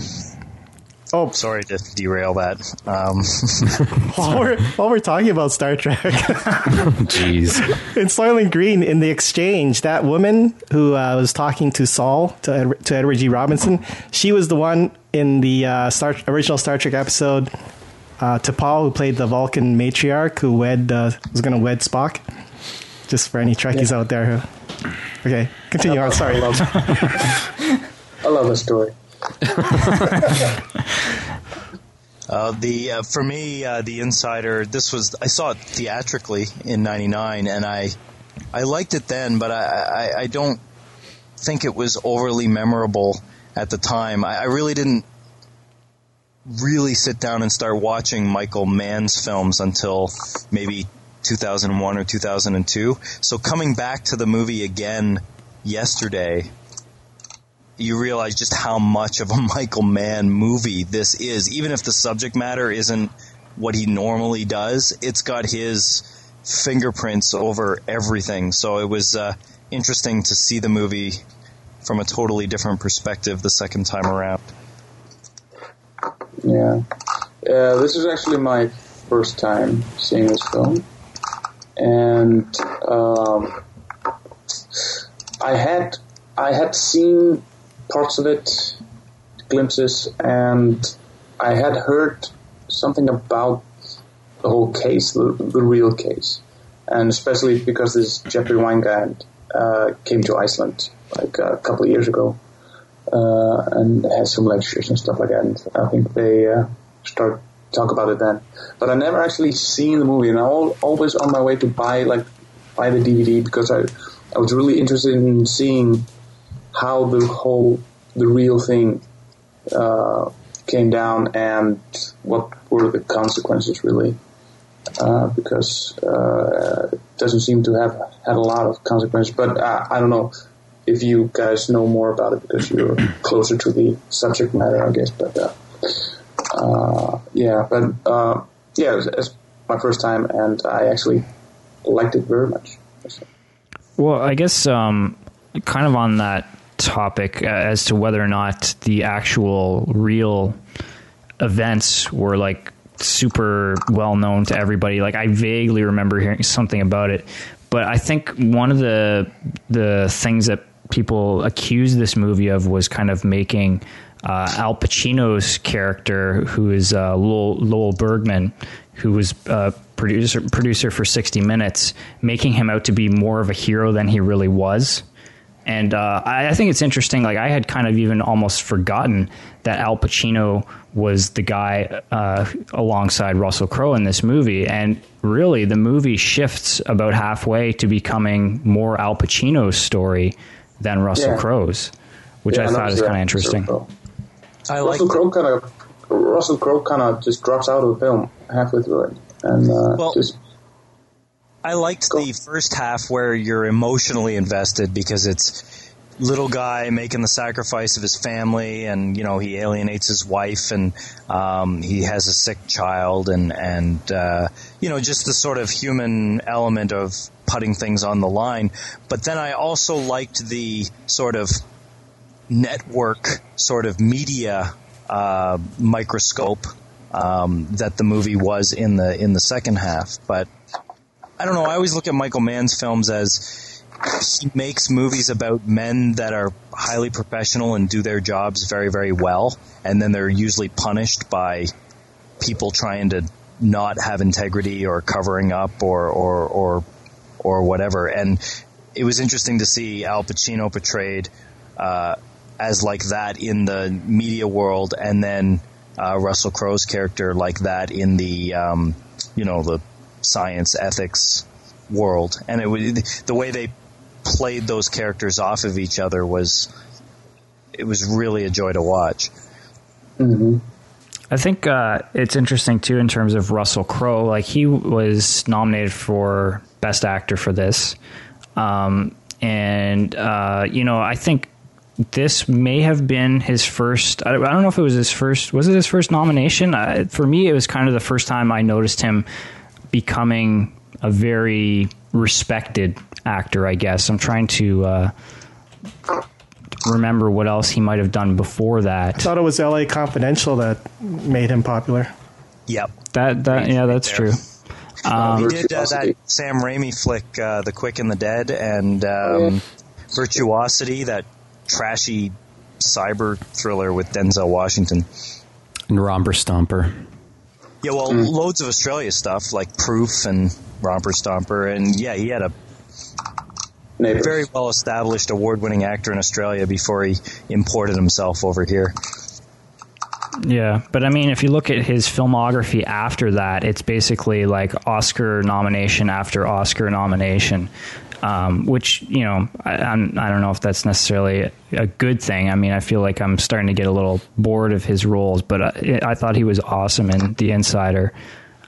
Oh, Sorry to derail that. Um, while we're, while we're talking about Star Trek, jeez. in Soylent Green, in the exchange, that woman who uh, was talking to Sol, to, to Edward G. Robinson, she was the one in the uh, Star, original Star Trek episode, uh, T'Pau, who played the Vulcan matriarch who wed, uh, was going to wed Spock. Just for any Trekkies out there who. Okay, continue on. Sorry. I love, I love the story. Uh, the uh, for me, uh, the Insider. This was I saw it theatrically in '99, and I I liked it then, but I, I I don't think it was overly memorable at the time. I, I really didn't really sit down and start watching Michael Mann's films until maybe 2001 or 2002. So coming back to the movie again yesterday, you realize just how much of a Michael Mann movie this is. Even if the subject matter isn't what he normally does, it's got his fingerprints over everything. So it was uh, interesting to see the movie from a totally different perspective the second time around. Yeah. Uh, this is actually my first time seeing this film. And um, I had I had seen parts of it, glimpses, and I had heard something about the whole case, the, the real case, and especially because this Jeffrey Wigand uh, came to Iceland like a couple of years ago and had some lectures and stuff like that. And I think they uh, start talk about it then. But I never actually seen the movie, and I am always on my way to buy like buy the DVD because I I was really interested in seeing how the whole the real thing uh, came down and what were the consequences really. Uh, because uh, it doesn't seem to have had a lot of consequences, but uh, I don't know if you guys know more about it because you're closer to the subject matter, I guess. But uh, uh, yeah, but uh, yeah, it was, it my first time, and I actually liked it very much. Well, I guess um, kind of on that topic uh, as to whether or not the actual real events were like super well known to everybody. Like I vaguely remember hearing something about it, but I think one of the the things that people accused this movie of was kind of making uh, Al Pacino's character, who is uh, Lowell, Lowell, Bergman, who was uh, producer producer for 60 Minutes, making him out to be more of a hero than he really was. And uh, I, I, think it's interesting. Like I had kind of even almost forgotten that Al Pacino was the guy uh, alongside Russell Crowe in this movie, and really the movie shifts about halfway to becoming more Al Pacino's story than Russell yeah. Crowe's, which yeah, I thought is kind of interesting. I like Russell Crowe kind of Russell Crowe kind of just drops out of the film halfway through it, and uh, well, just. I liked go. the first half where you're emotionally invested because it's little guy making the sacrifice of his family, and you know he alienates his wife, and um, he has a sick child, and and uh, you know just the sort of human element of putting things on the line. But then I also liked the sort of network sort of media uh, microscope um, that the movie was in the in the second half. But I don't know. I always look at Michael Mann's films as he makes movies about men that are highly professional and do their jobs very very well, and then they're usually punished by people trying to not have integrity or covering up or or or or whatever. And it was interesting to see Al Pacino portrayed uh, as like that in the media world, and then uh, Russell Crowe's character like that in the um, you know the science ethics world. And it the way they played those characters off of each other was it was really a joy to watch. Mm-hmm. I think uh, it's interesting too in terms of Russell Crowe. Like he was nominated for Best Actor for this, um, and uh, you know I think this may have been his first. I, don't know if it was his first. Was it his first nomination? Uh, for me, it was kind of the first time I noticed him becoming a very respected actor. I guess I'm trying to uh, remember what else he might have done before that. I thought it was L.A. Confidential that made him popular. Yep. That that yeah, that's true. Um, he did uh, that Sam Raimi flick, uh, The Quick and the Dead, and um, Virtuosity, that trashy cyber thriller with Denzel Washington. And Romper Stomper. Yeah, well, mm. loads of Australia stuff like Proof and Romper Stomper, and yeah, he had a Neighbors. very well established award winning actor in Australia before he imported himself over here. Yeah, but I mean, if you look at his filmography after that, it's basically like Oscar nomination after Oscar nomination. Um, which you know I, I'm, I don't know if that's necessarily a good thing. I mean, I feel like I'm starting to get a little bored of his roles, but I, I thought he was awesome in The Insider.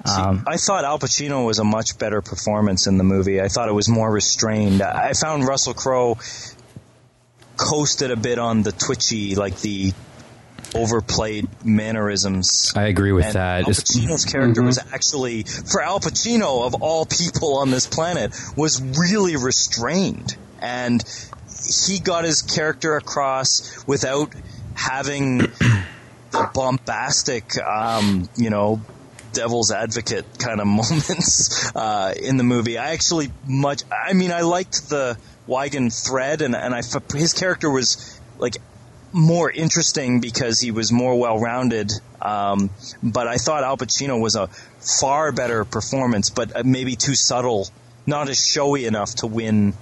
Um, See, I thought Al Pacino was a much better performance in the movie. I thought it was more restrained. I found Russell Crowe coasted a bit on the twitchy, like the overplayed mannerisms. I agree with and that. Al Pacino's character mm-hmm. was actually, for Al Pacino of all people on this planet, was really restrained, and he got his character across without having the bombastic, um, you know, devil's advocate kind of moments uh, in the movie. I actually much. I mean, I liked the Wigand thread, and and I his character was like more interesting because he was more well rounded. Um, but I thought Al Pacino was a far better performance, but uh, maybe too subtle, not as showy enough to win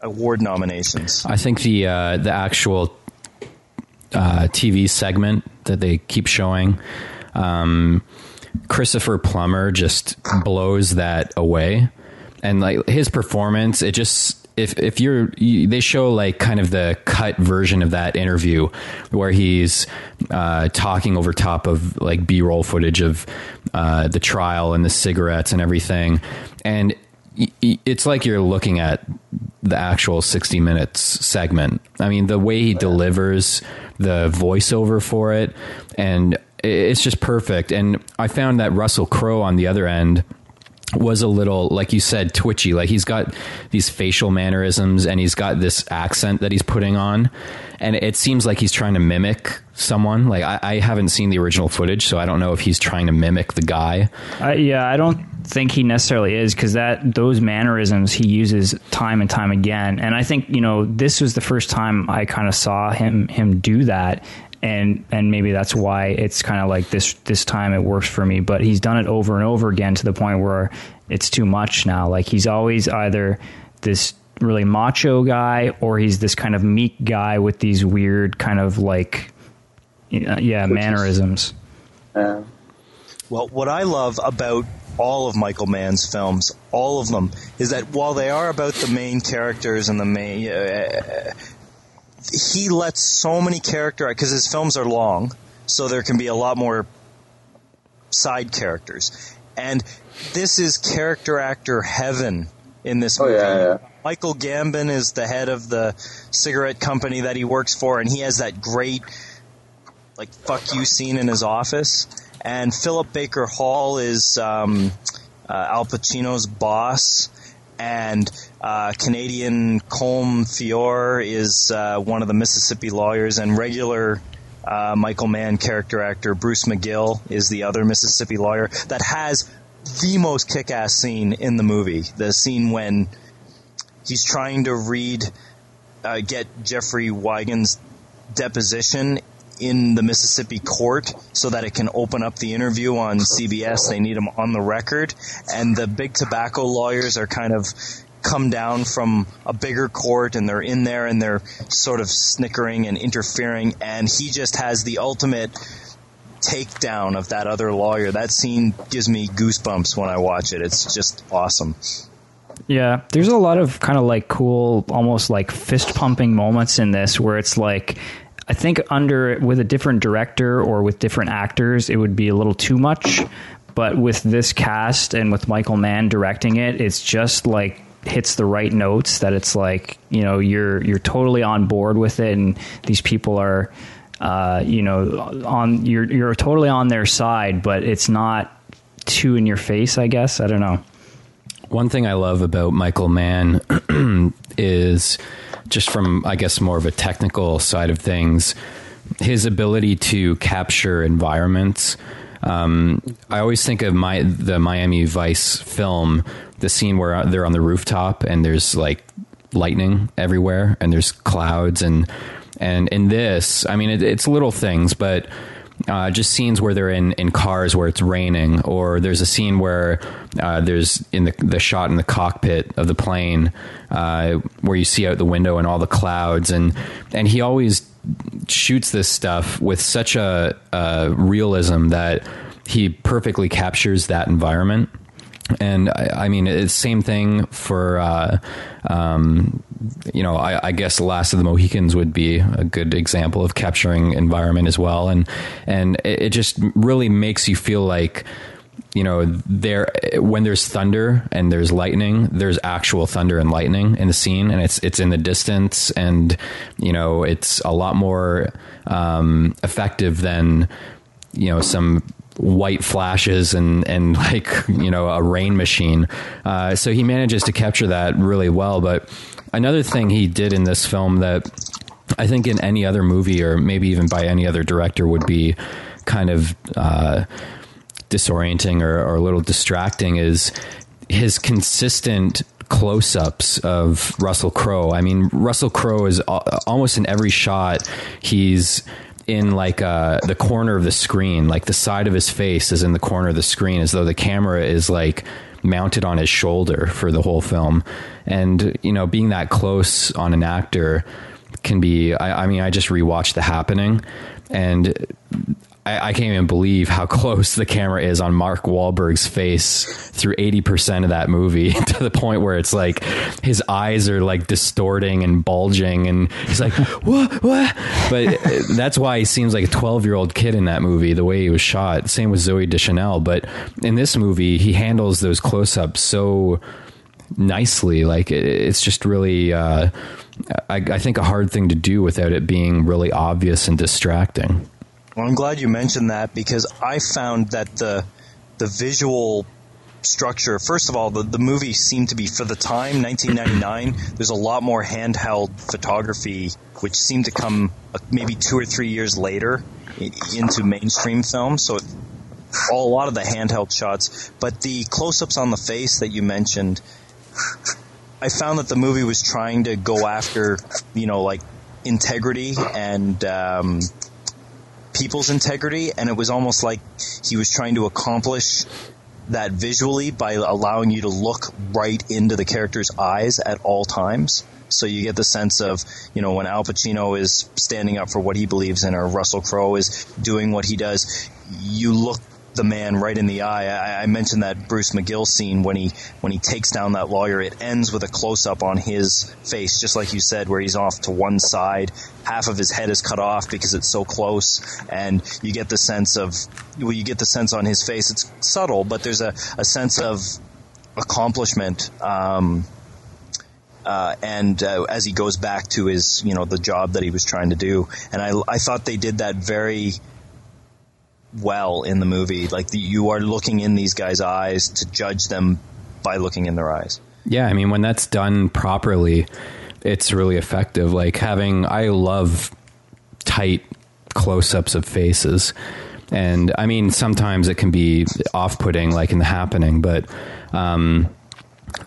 award nominations. I think the uh, the actual uh, TV segment that they keep showing. Um, Christopher Plummer just blows that away, and like his performance, it just if if you're you, they show like kind of the cut version of that interview where he's uh, talking over top of like B roll footage of uh, the trial and the cigarettes and everything, and it's like you're looking at the actual 60 minutes segment. I mean, the way he delivers the voiceover for it, and it's just perfect. And I found that Russell Crowe on the other end was a little like you said twitchy. Like he's got these facial mannerisms and he's got this accent that he's putting on. And it seems like he's trying to mimic someone. Like i, I haven't seen the original footage so i don't know if he's trying to mimic the guy. Uh, yeah i don't think he necessarily is because that those mannerisms he uses time and time again. And i think you know this was the first time i kind of saw him him do that and and maybe that's why it's kind of like this this time it works for me. But he's done it over and over again to the point where it's too much now. Like he's always either this really macho guy or he's this kind of meek guy with these weird kind of like yeah mannerisms. Uh, well what i love about all of Michael Mann's films, all of them, is that while they are about the main characters and the main, uh, he lets so many character because his films are long, so there can be a lot more side characters. And this is character actor heaven in this movie. Oh, yeah, yeah. Michael Gambon is the head of the cigarette company that he works for, and he has that great, like, fuck you scene in his office. And Philip Baker Hall is um, uh, Al Pacino's boss and uh, Canadian Colm Feore is uh, one of the Mississippi lawyers, and regular uh, Michael Mann character actor Bruce McGill is the other Mississippi lawyer that has the most kick-ass scene in the movie. The scene when he's trying to read, uh, get Jeffrey Wigand's deposition in the Mississippi court so that it can open up the interview on CBS. They need him on the record. And the big tobacco lawyers are kind of come down from a bigger court and they're in there and they're sort of snickering and interfering. And he just has the ultimate takedown of that other lawyer. That scene gives me goosebumps when I watch it. It's just awesome. Yeah, there's a lot of kind of like cool, almost like fist pumping moments in this where it's like I think under with a different director or with different actors, it would be a little too much. But with this cast and with Michael Mann directing it, it's just like hits the right notes that it's like you know you're you're totally on board with it, and these people are uh, you know on you're you're totally on their side, but it's not too in your face. I guess I don't know. One thing I love about Michael Mann is just from I guess more of a technical side of things, his ability to capture environments. Um, I always think of my the Miami Vice film, the scene where they're on the rooftop and there's like lightning everywhere and there's clouds and and in this, I mean, it, it's little things, but uh, just scenes where they're in, in cars where it's raining, or there's a scene where uh, there's in the the shot in the cockpit of the plane uh, where you see out the window and all the clouds, and and he always shoots this stuff with such a, a realism that he perfectly captures that environment. and I, I mean it's same thing for uh, um, you know I, I, guess Last of the Mohicans would be a good example of capturing environment as well, and and it, it just really makes you feel like you know there when there's thunder and there's lightning there's actual thunder and lightning in the scene. And it's it's in the distance. And you know it's a lot more um, effective than you know some white flashes and and like you know a rain machine. Uh, so he manages to capture that really well. But another thing he did in this film that I think in any other movie or maybe even by any other director would be kind of uh, disorienting or, or a little distracting is his consistent close-ups of Russell Crowe. I mean, Russell Crowe is almost in every shot he's in like uh, the corner of the screen, like the side of his face is in the corner of the screen, as though the camera is like mounted on his shoulder for the whole film. And you know, being that close on an actor can be. I, I mean, I just rewatched The Happening, and I, I, can't even believe how close the camera is on Mark Wahlberg's face through 80% of that movie to the point where it's like his eyes are like distorting and bulging and he's like, what, what? But that's why he seems like a 12 year old kid in that movie, the way he was shot. Same with Zooey Deschanel. But in this movie, he handles those close ups so nicely. Like it's just really, uh, I, I think a hard thing to do without it being really obvious and distracting. Well, I'm glad you mentioned that because I found that the the visual structure. First of all, the, the movie seemed to be for the time, 1999. There's a lot more handheld photography, which seemed to come uh, maybe two or three years later into mainstream film. So it, a lot of the handheld shots, but the close-ups on the face that you mentioned, I found that the movie was trying to go after, you know, like integrity and um, people's integrity, and it was almost like he was trying to accomplish that visually by allowing you to look right into the character's eyes at all times. So you get the sense of, you know, when Al Pacino is standing up for what he believes in, or Russell Crowe is doing what he does, you look the man right in the eye. I, I, mentioned that Bruce McGill scene when he when he takes down that lawyer. It ends with a close up on his face, just like you said, where he's off to one side. Half of his head is cut off because it's so close, and you get the sense of well, you get the sense on his face. It's subtle, but there's a, a sense of accomplishment. Um, uh, and uh, as he goes back to his, you know, the job that he was trying to do, and I, I thought they did that very well in the movie. Like the, you are looking in these guys' eyes to judge them by looking in their eyes. Yeah, I mean when that's done properly, it's really effective. Like having I love tight close-ups of faces. And I mean sometimes it can be off-putting like in the happening, but um,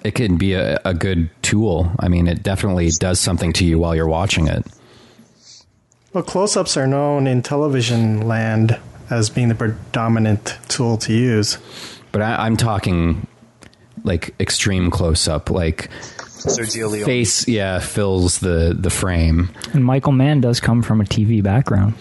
it can be a, a good tool. I mean, it definitely does something to you while you're watching it. Well, close ups are known in television land as being the predominant tool to use. But I, am talking like extreme close up, like Sergio Leone. face, yeah, fills the the frame. And Michael Mann does come from a TV background.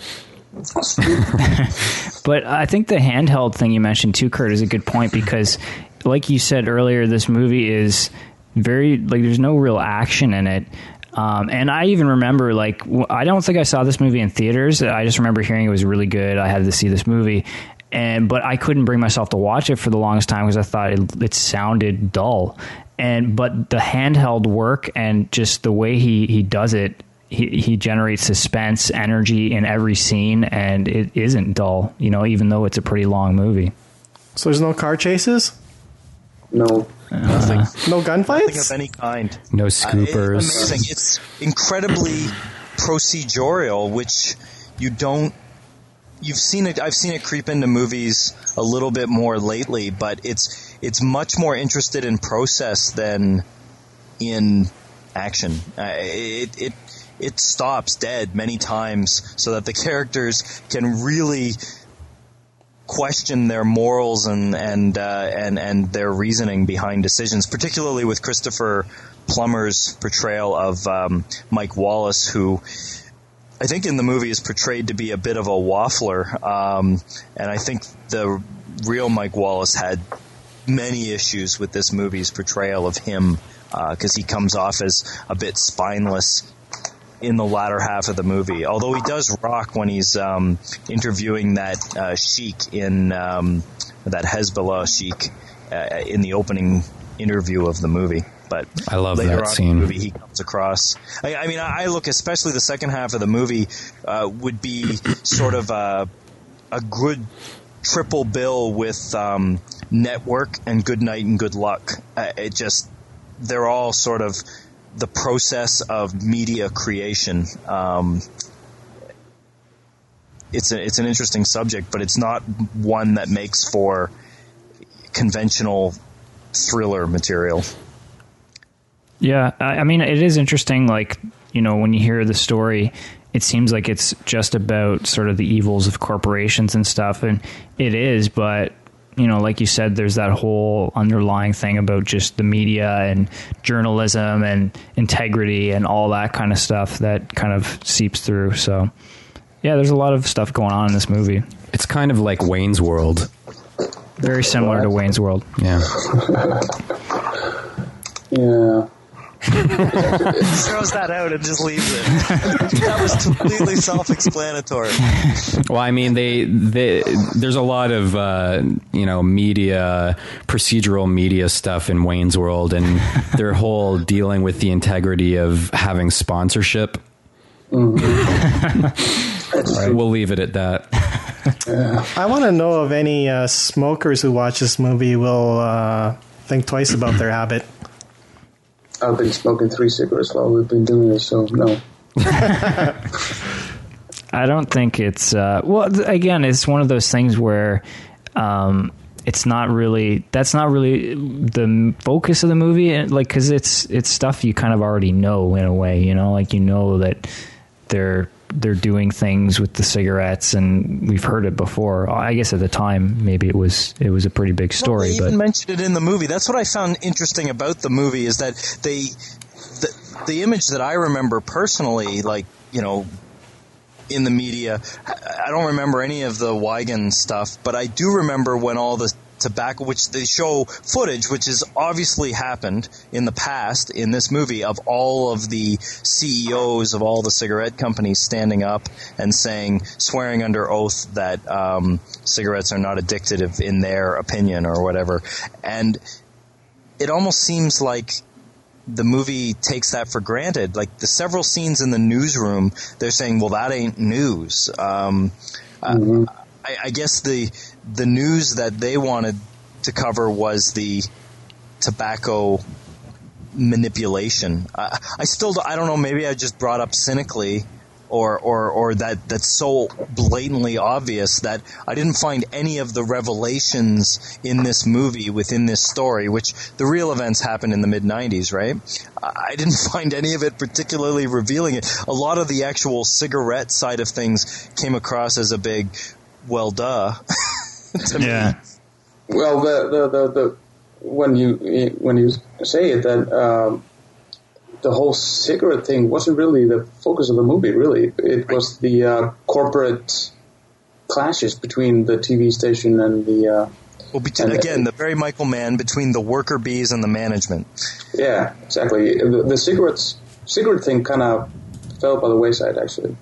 but I think the handheld thing you mentioned too, Kurt, is a good point because, like you said earlier, this movie is very like there's no real action in it. Um, and I even remember, like, I don't think I saw this movie in theaters. I just remember hearing it was really good. I had to see this movie, and but I couldn't bring myself to watch it for the longest time because I thought it, it sounded dull. And but the handheld work and just the way he he does it he, he generates suspense, energy in every scene, and it isn't dull, you know, even though it's a pretty long movie. So there's no car chases? No. Nothing. No gunfights? Nothing of any kind. No scoopers. Uh, it's amazing. It's incredibly procedural, which you don't. You've seen it. I've seen it creep into movies a little bit more lately, but it's it's much more interested in process than in action. Uh, it it it stops dead many times so that the characters can really question their morals and and uh, and and their reasoning behind decisions, particularly with Christopher Plummer's portrayal of um, Mike Wallace, who I think in the movie is portrayed to be a bit of a waffler, um, and I think the real Mike Wallace had many issues with this movie's portrayal of him because uh, he comes off as a bit spineless in the latter half of the movie. Although he does rock when he's um, interviewing that uh, sheik in um, that Hezbollah sheik uh, in the opening interview of the movie. But I love later that on scene. In the movie, he comes across. I, I mean, I look especially the second half of the movie uh, would be sort of a, a good triple bill with um, Network and Good Night and Good Luck. Uh, it just they're all sort of the process of media creation. Um, it's a, it's an interesting subject, but it's not one that makes for conventional thriller material. Yeah, I, I mean, it is interesting. Like you know, when you hear the story, it seems like it's just about sort of the evils of corporations and stuff, and it is. But you know, like you said, there's that whole underlying thing about just the media and journalism and integrity and all that kind of stuff that kind of seeps through. So, yeah, there's a lot of stuff going on in this movie. It's kind of like Wayne's World. Very similar to Wayne's World. Yeah. Yeah. throws that out and just leaves it. that was completely self-explanatory. Well, I mean, they, they there's a lot of uh, you know media procedural media stuff in Wayne's World, and their whole dealing with the integrity of having sponsorship. Mm-hmm. We'll leave it at that. I want to know if any uh, smokers who watch this movie will uh, think twice about their habit. I've been smoking three cigarettes while we've been doing this, so no. I don't think it's uh, well. Again, it's one of those things where um, it's not really. That's not really the focus of the movie. Like, because it's it's stuff you kind of already know in a way. You know, like you know that they're they're doing things with the cigarettes, and we've heard it before. I guess at the time, maybe it was it was a pretty big Well, story, they but even mentioned it in the movie. That's what I found interesting about the movie is that they, the, the image that I remember personally, like you know, in the media, I I don't remember any of the Wigand stuff, but I do remember when all the tobacco, which they show footage, which has obviously happened in the past in this movie of all of the CEOs of all the cigarette companies standing up and saying, swearing under oath that um, cigarettes are not addictive in their opinion or whatever. And it almost seems like the movie takes that for granted. Like the several scenes in the newsroom, they're saying, "Well, that ain't news." Um, uh, I, I guess the the news that they wanted to cover was the tobacco manipulation. I still, I don't know. Maybe I just brought up cynically, or or or that that's so blatantly obvious that I didn't find any of the revelations in this movie within this story, which the real events happened in the mid '90s, right? I I didn't find any of it particularly revealing. It a lot of the actual cigarette side of things came across as a big, well, duh. to me. yeah, Well, the, the, the, the when you when you say it, that um, the whole cigarette thing wasn't really the focus of the movie. Really, it was the uh, corporate clashes between the TV station and the. Uh, Well, bet- And- again, the very Michael Mann between the worker bees and the management. yeah, exactly. The, the cigarettes cigarette thing kind of fell by the wayside, actually,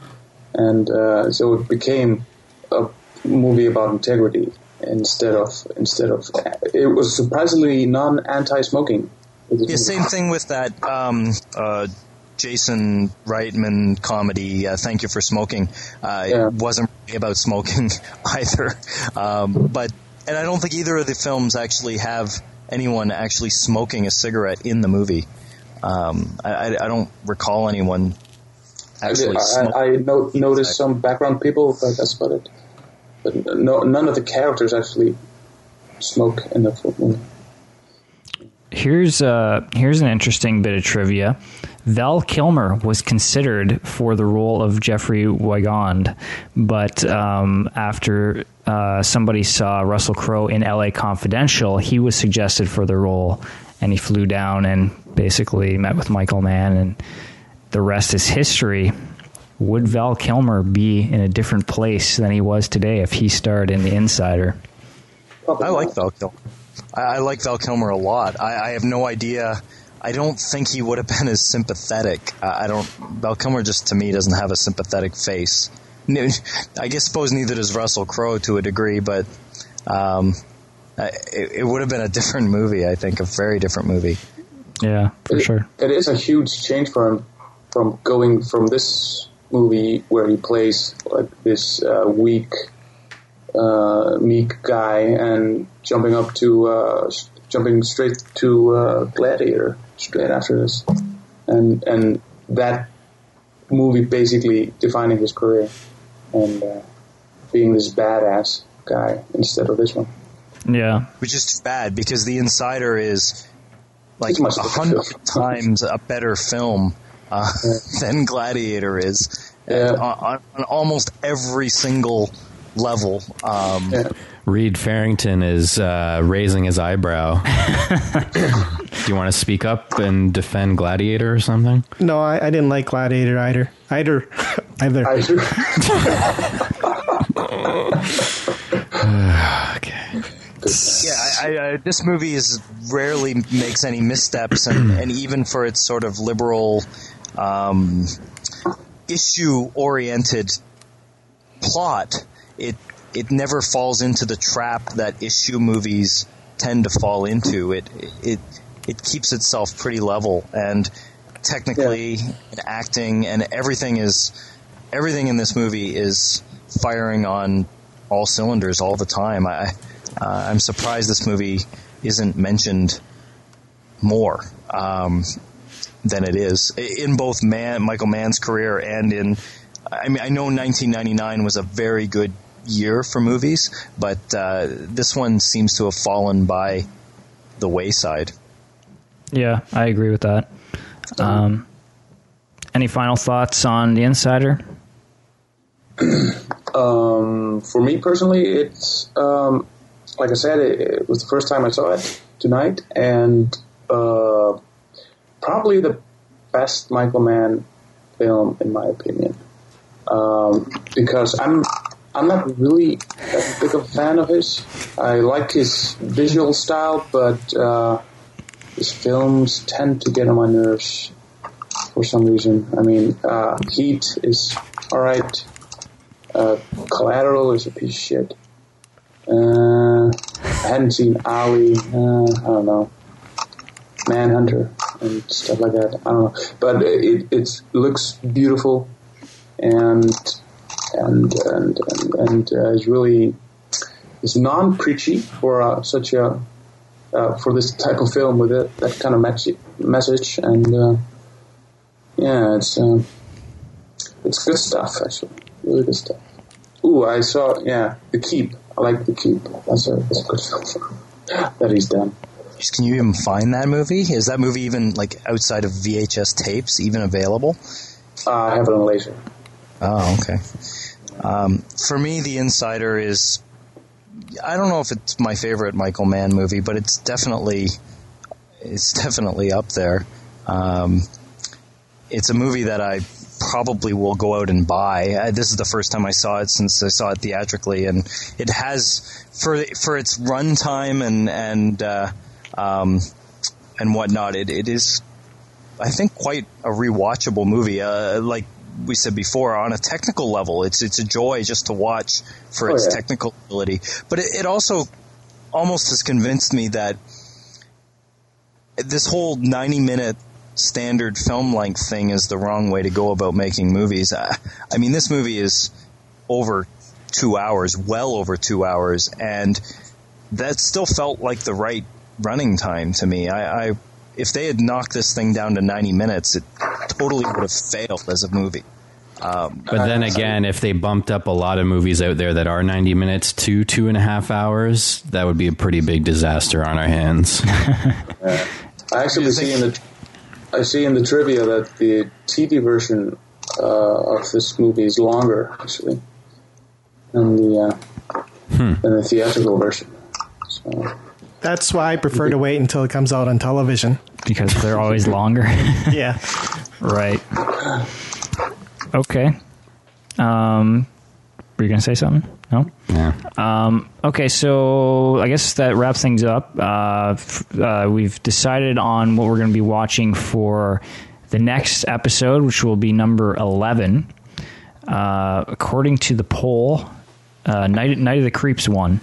and uh, so it became a movie about integrity instead of instead of it was surprisingly non anti-smoking. Yeah, same thing with that um, uh, Jason Reitman comedy. Uh, Thank you for smoking. Uh, Yeah. It wasn't really about smoking either, um, but and I don't think either of the films actually have anyone actually smoking a cigarette in the movie. Um, I, I, I don't recall anyone actually. I. I, I no, noticed some background people, but that's about it. But no, none of the characters actually smoke in the movie. Here's uh, here's an interesting bit of trivia. Val Kilmer was considered for the role of Jeffrey Wigand, but um, after uh, somebody saw Russell Crowe in L.A. Confidential, he was suggested for the role, and he flew down and basically met with Michael Mann, and the rest is history. Would Val Kilmer be in a different place than he was today if he starred in The Insider? I like. Val Kilmer. I, I like Val Kilmer a lot. I, I, have no idea. I don't think he would have been as sympathetic. I, I don't. Val Kilmer just to me doesn't have a sympathetic face. I guess suppose neither does Russell Crowe to a degree, but um, it, it, would have been a different movie. I think a very different movie. Yeah, for it, sure. It is a huge change for him from going from this movie where he plays like this uh, weak, uh, meek guy and jumping up to uh, jumping straight to uh, Gladiator straight after this, and and that movie basically defining his career and uh, being this badass guy instead of this one. Yeah, which is too bad because The Insider is like a hundred times a better film uh, than Gladiator is yeah. on, on, almost every single level. Um, yeah. Reed Farrington is uh, raising his eyebrow. Do you want to speak up and defend Gladiator or something? No, I, I didn't like Gladiator either. Either. either. either. okay. Yeah, I, I, this movie is rarely makes any missteps, and, and even for its sort of liberal um, issue oriented plot, it it never falls into the trap that issue movies tend to fall into. It it it keeps itself pretty level and technically yeah. and acting and everything is everything in this movie is firing on all cylinders all the time. I uh, I'm surprised this movie isn't mentioned more. Um, than it is in both man, Michael Mann's career and in. I mean, I know 1999 was a very good year for movies, but uh, this one seems to have fallen by the wayside. Yeah, I agree with that. Um, any final thoughts on The Insider? um, for me personally, it's um, like I said, it, it, was the first time I saw it tonight, and uh, probably the best Michael Mann film in my opinion. Um, because I'm I'm not really that big of a fan of his. I like his visual style, but uh, his films tend to get on my nerves for some reason. I mean, uh, Heat is alright. Uh, Collateral is a piece of shit. Uh, I hadn't seen Ali. Uh, I don't know. Manhunter and stuff like that. I don't know, but it it looks beautiful and and and and, and uh, is really it's non preachy for uh, such a uh, for this type of film with it, that kind of message and uh, yeah, it's uh, it's good stuff actually, really good stuff. Ooh, I saw yeah, The Keep. I like The Keep. That's a that's a good film that he's done. Can you even find that movie? Is that movie even like outside of VHS tapes even available? Uh, I have it on laser. Oh, okay. Um, for me, The Insider is. I don't know if it's my favorite Michael Mann movie, but it's definitely it's definitely up there. Um, it's a movie that I probably will go out and buy. Uh, this is the first time I saw it since I saw it theatrically, and it has for for its runtime and and uh, um, and whatnot. It, it is, I think, quite a rewatchable movie. Uh, like we said before, on a technical level, it's it's a joy just to watch for oh, its yeah. technical ability. But it, it also almost has convinced me that this whole ninety minute standard film length thing is the wrong way to go about making movies. Uh, I mean, this movie is over two hours, well over two hours, and that still felt like the right running time to me. I, I if they had knocked this thing down to 90 minutes, it totally would have failed as a movie. Um, but then again, if they bumped up a lot of movies out there that are 90 minutes to two and a half hours, that would be a pretty big disaster on our hands. I actually see in the I see in the trivia that the TV version uh, of this movie is longer, actually, than the uh, hmm. than the theatrical version. So. That's why I prefer to wait until it comes out on television. Because they're always longer. yeah. Right. Okay. Um, were you going to say something? No. Yeah. Um, okay, so I guess that wraps things up. Uh, f- uh, we've decided on what we're going to be watching for the next episode, which will be number eleven. Uh, according to the poll, uh, Night, Night of the Creeps won,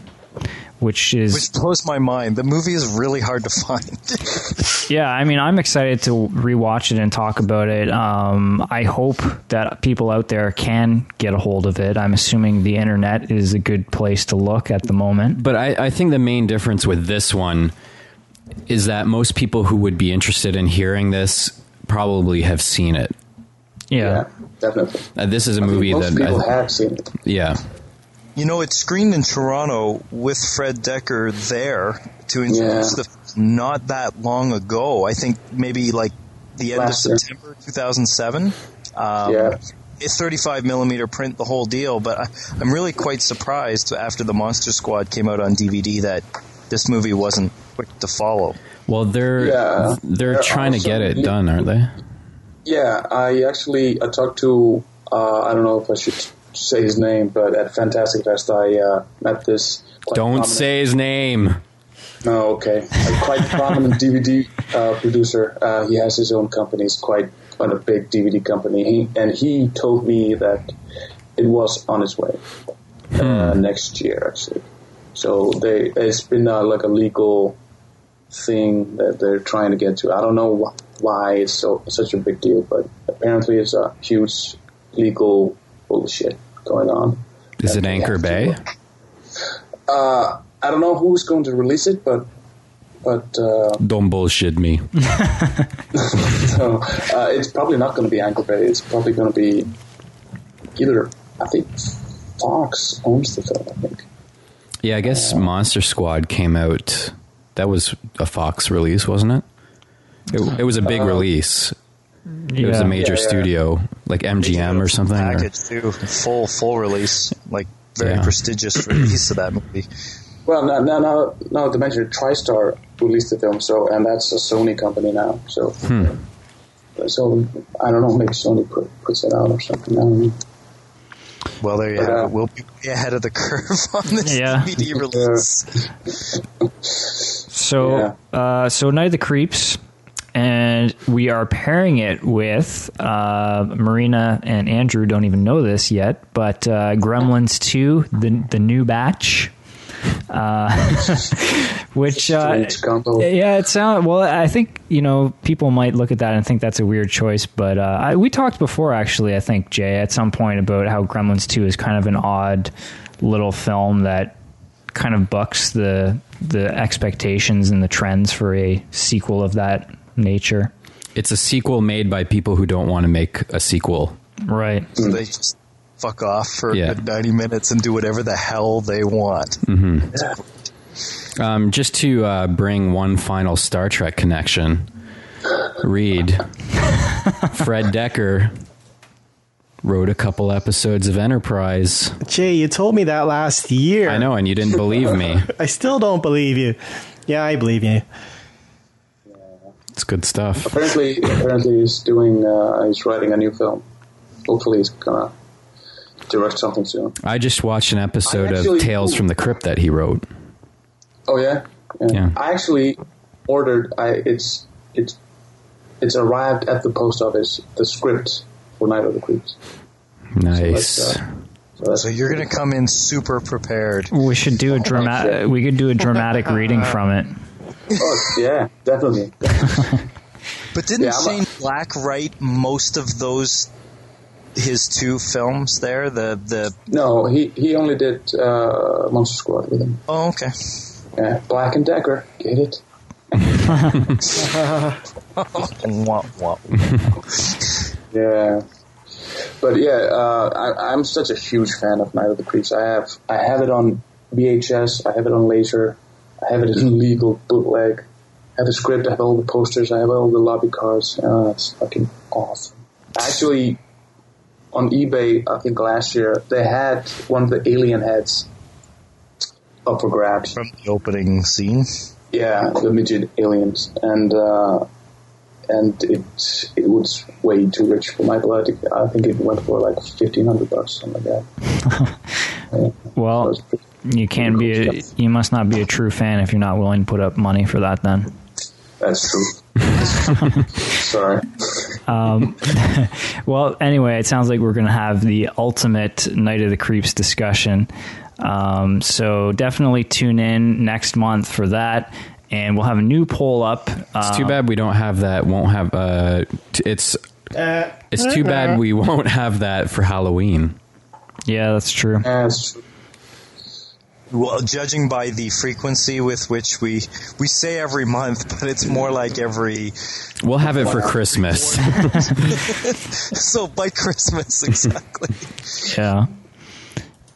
which is Which blows my mind. The movie is really hard to find. Yeah, I mean, I'm excited to rewatch it and talk about it. Um, I hope that people out there can get a hold of it. I'm assuming the internet is a good place to look at the moment. But I, I think the main difference with this one is that most people who would be interested in hearing this probably have seen it. Yeah. Yeah, definitely. Uh, this is a I think movie most that people I, have seen it. yeah. You know, it screened in Toronto with Fred Dekker there to introduce Yeah. the not that long ago. I think maybe like the end Last of year. September 2007. Um, Yeah. It's 35 millimeter print, the whole deal. But I, I'm really quite surprised after the Monster Squad came out on DVD that this movie wasn't quick to follow. Well, they're Yeah. they're They're trying to get it done, aren't they? Yeah, I actually I talked to uh, I don't know if I should say his name, but at Fantastic Fest I uh, met this. Don't prominent- say his name. No, okay. A quite prominent DVD uh, producer. Uh, he has his own company. It's quite quite a big DVD company. He, and he told me that it was on its way uh, next year, actually. So they it's been uh, like a legal thing that they're trying to get to. I don't know wh- why it's so such a big deal, but apparently it's a huge legal bullshit going on. Is it Anchor Bay? Uh, I don't know who's going to release it, but but uh, Don't bullshit me. so uh, it's probably not going to be Anchor Bay. It's probably going to be either. I think Fox owns the film. I think. Yeah, I guess Monster Squad came out. That was a Fox release, wasn't it? It, it was a big release. It was a major Yeah, yeah. studio, like MGM or something. or- too, full full release, like very Yeah. prestigious release of that movie. Well, now now now, now to mention it, TriStar released the film, so and that's a Sony company now. So so I don't know. Maybe Sony put, puts it out or something. I don't know. Well, there you have Yeah. it. We'll be ahead of the curve on this Yeah. DVD release. So, Yeah. uh, so Night of the Creeps, and we are pairing it with uh, Marina and Andrew. Don't even know this yet, but uh, Gremlins Two, the the new batch, uh, which uh, yeah, it sounds well. I think you know people might look at that and think that's a weird choice, but uh, I, we talked before, actually. I think Jay at some point about how Gremlins Two is kind of an odd little film that kind of bucks the the expectations and the trends for a sequel of that nature. It's a sequel made by people who don't want to make a sequel. Right. So they just fuck off for Yeah. a good 90 minutes and do whatever the hell they want. Um, just to uh, bring one final Star Trek connection, Reed, Fred Dekker wrote a couple episodes of Enterprise. Jay, you told me that last year. I know, and you didn't believe me. I still don't believe you. Yeah, I believe you. It's good stuff. Apparently, apparently he's doing. Uh, he's writing a new film. Hopefully, he's gonna direct something soon. I just watched an episode actually- of Tales from the Crypt that he wrote. Oh yeah? Yeah. I actually ordered. I it's it's it's arrived at the post office. The script for Night of the Creeps. Nice. So that's, uh, so that's So you're going to come in super prepared. We should do a dramatic. We could do a dramatic reading from it. Oh, yeah, definitely. But didn't Yeah, I'm a- Shane Black write most of those his two films there? The the No, he he only did uh, Monster Squad with him. oh okay. Yeah, Black and Decker. Get it? Yeah. But yeah, uh, I, I'm such a huge fan of Night of the Creeps. I have I have it on VHS. I have it on laser. I have it in legal bootleg. I have a script. I have all the posters. I have all the lobby cards. Uh, it's fucking awesome. Actually, on eBay, I think last year they had one of the alien heads up for grabs. From the opening scene. Yeah, the midget aliens, and uh, and it it was way too rich for my blood. I think it went for like fifteen hundred bucks, or something like that. Yeah. Well, you can't be. A, you must not be a true fan if you're not willing to put up money for that. Then That's true. Sorry. Well, anyway, it sounds like we're going to have the ultimate Night of the Creeps discussion. Um, so definitely tune in next month for that. And we'll have a new poll up. Uh, It's too bad we don't have that. Won't have. Uh, t- it's it's too bad we won't have that for Halloween. yeah, that's true. That's true. Well, judging by the frequency with which we we say every month, but it's more like every We'll have it for Christmas. so by Christmas exactly. Yeah.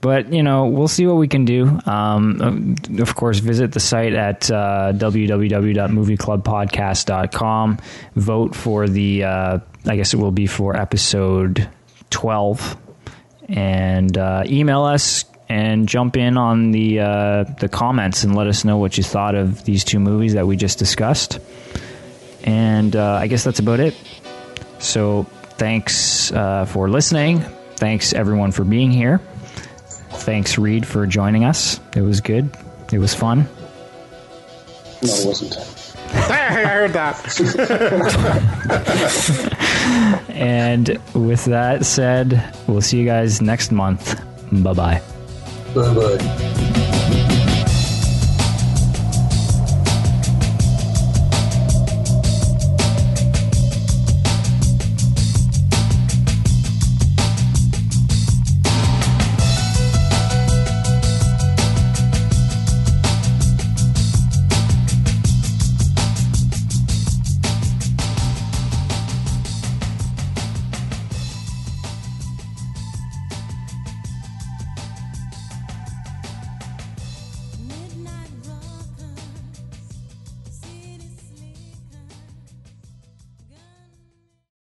But, you know, we'll see what we can do. Um, of course, visit the site at uh, www.movieclubpodcast.com. Vote for the, uh, I guess it will be for episode 12. And uh, email us and jump in on the, uh, the comments and let us know what you thought of these two movies that we just discussed. And uh, I guess that's about it. So thanks uh, for listening. Thanks everyone for being here. Thanks Reed for joining us. It was good. It was fun. No, it wasn't. I heard that. And with that said, we'll see you guys next month. Bye bye. Bye.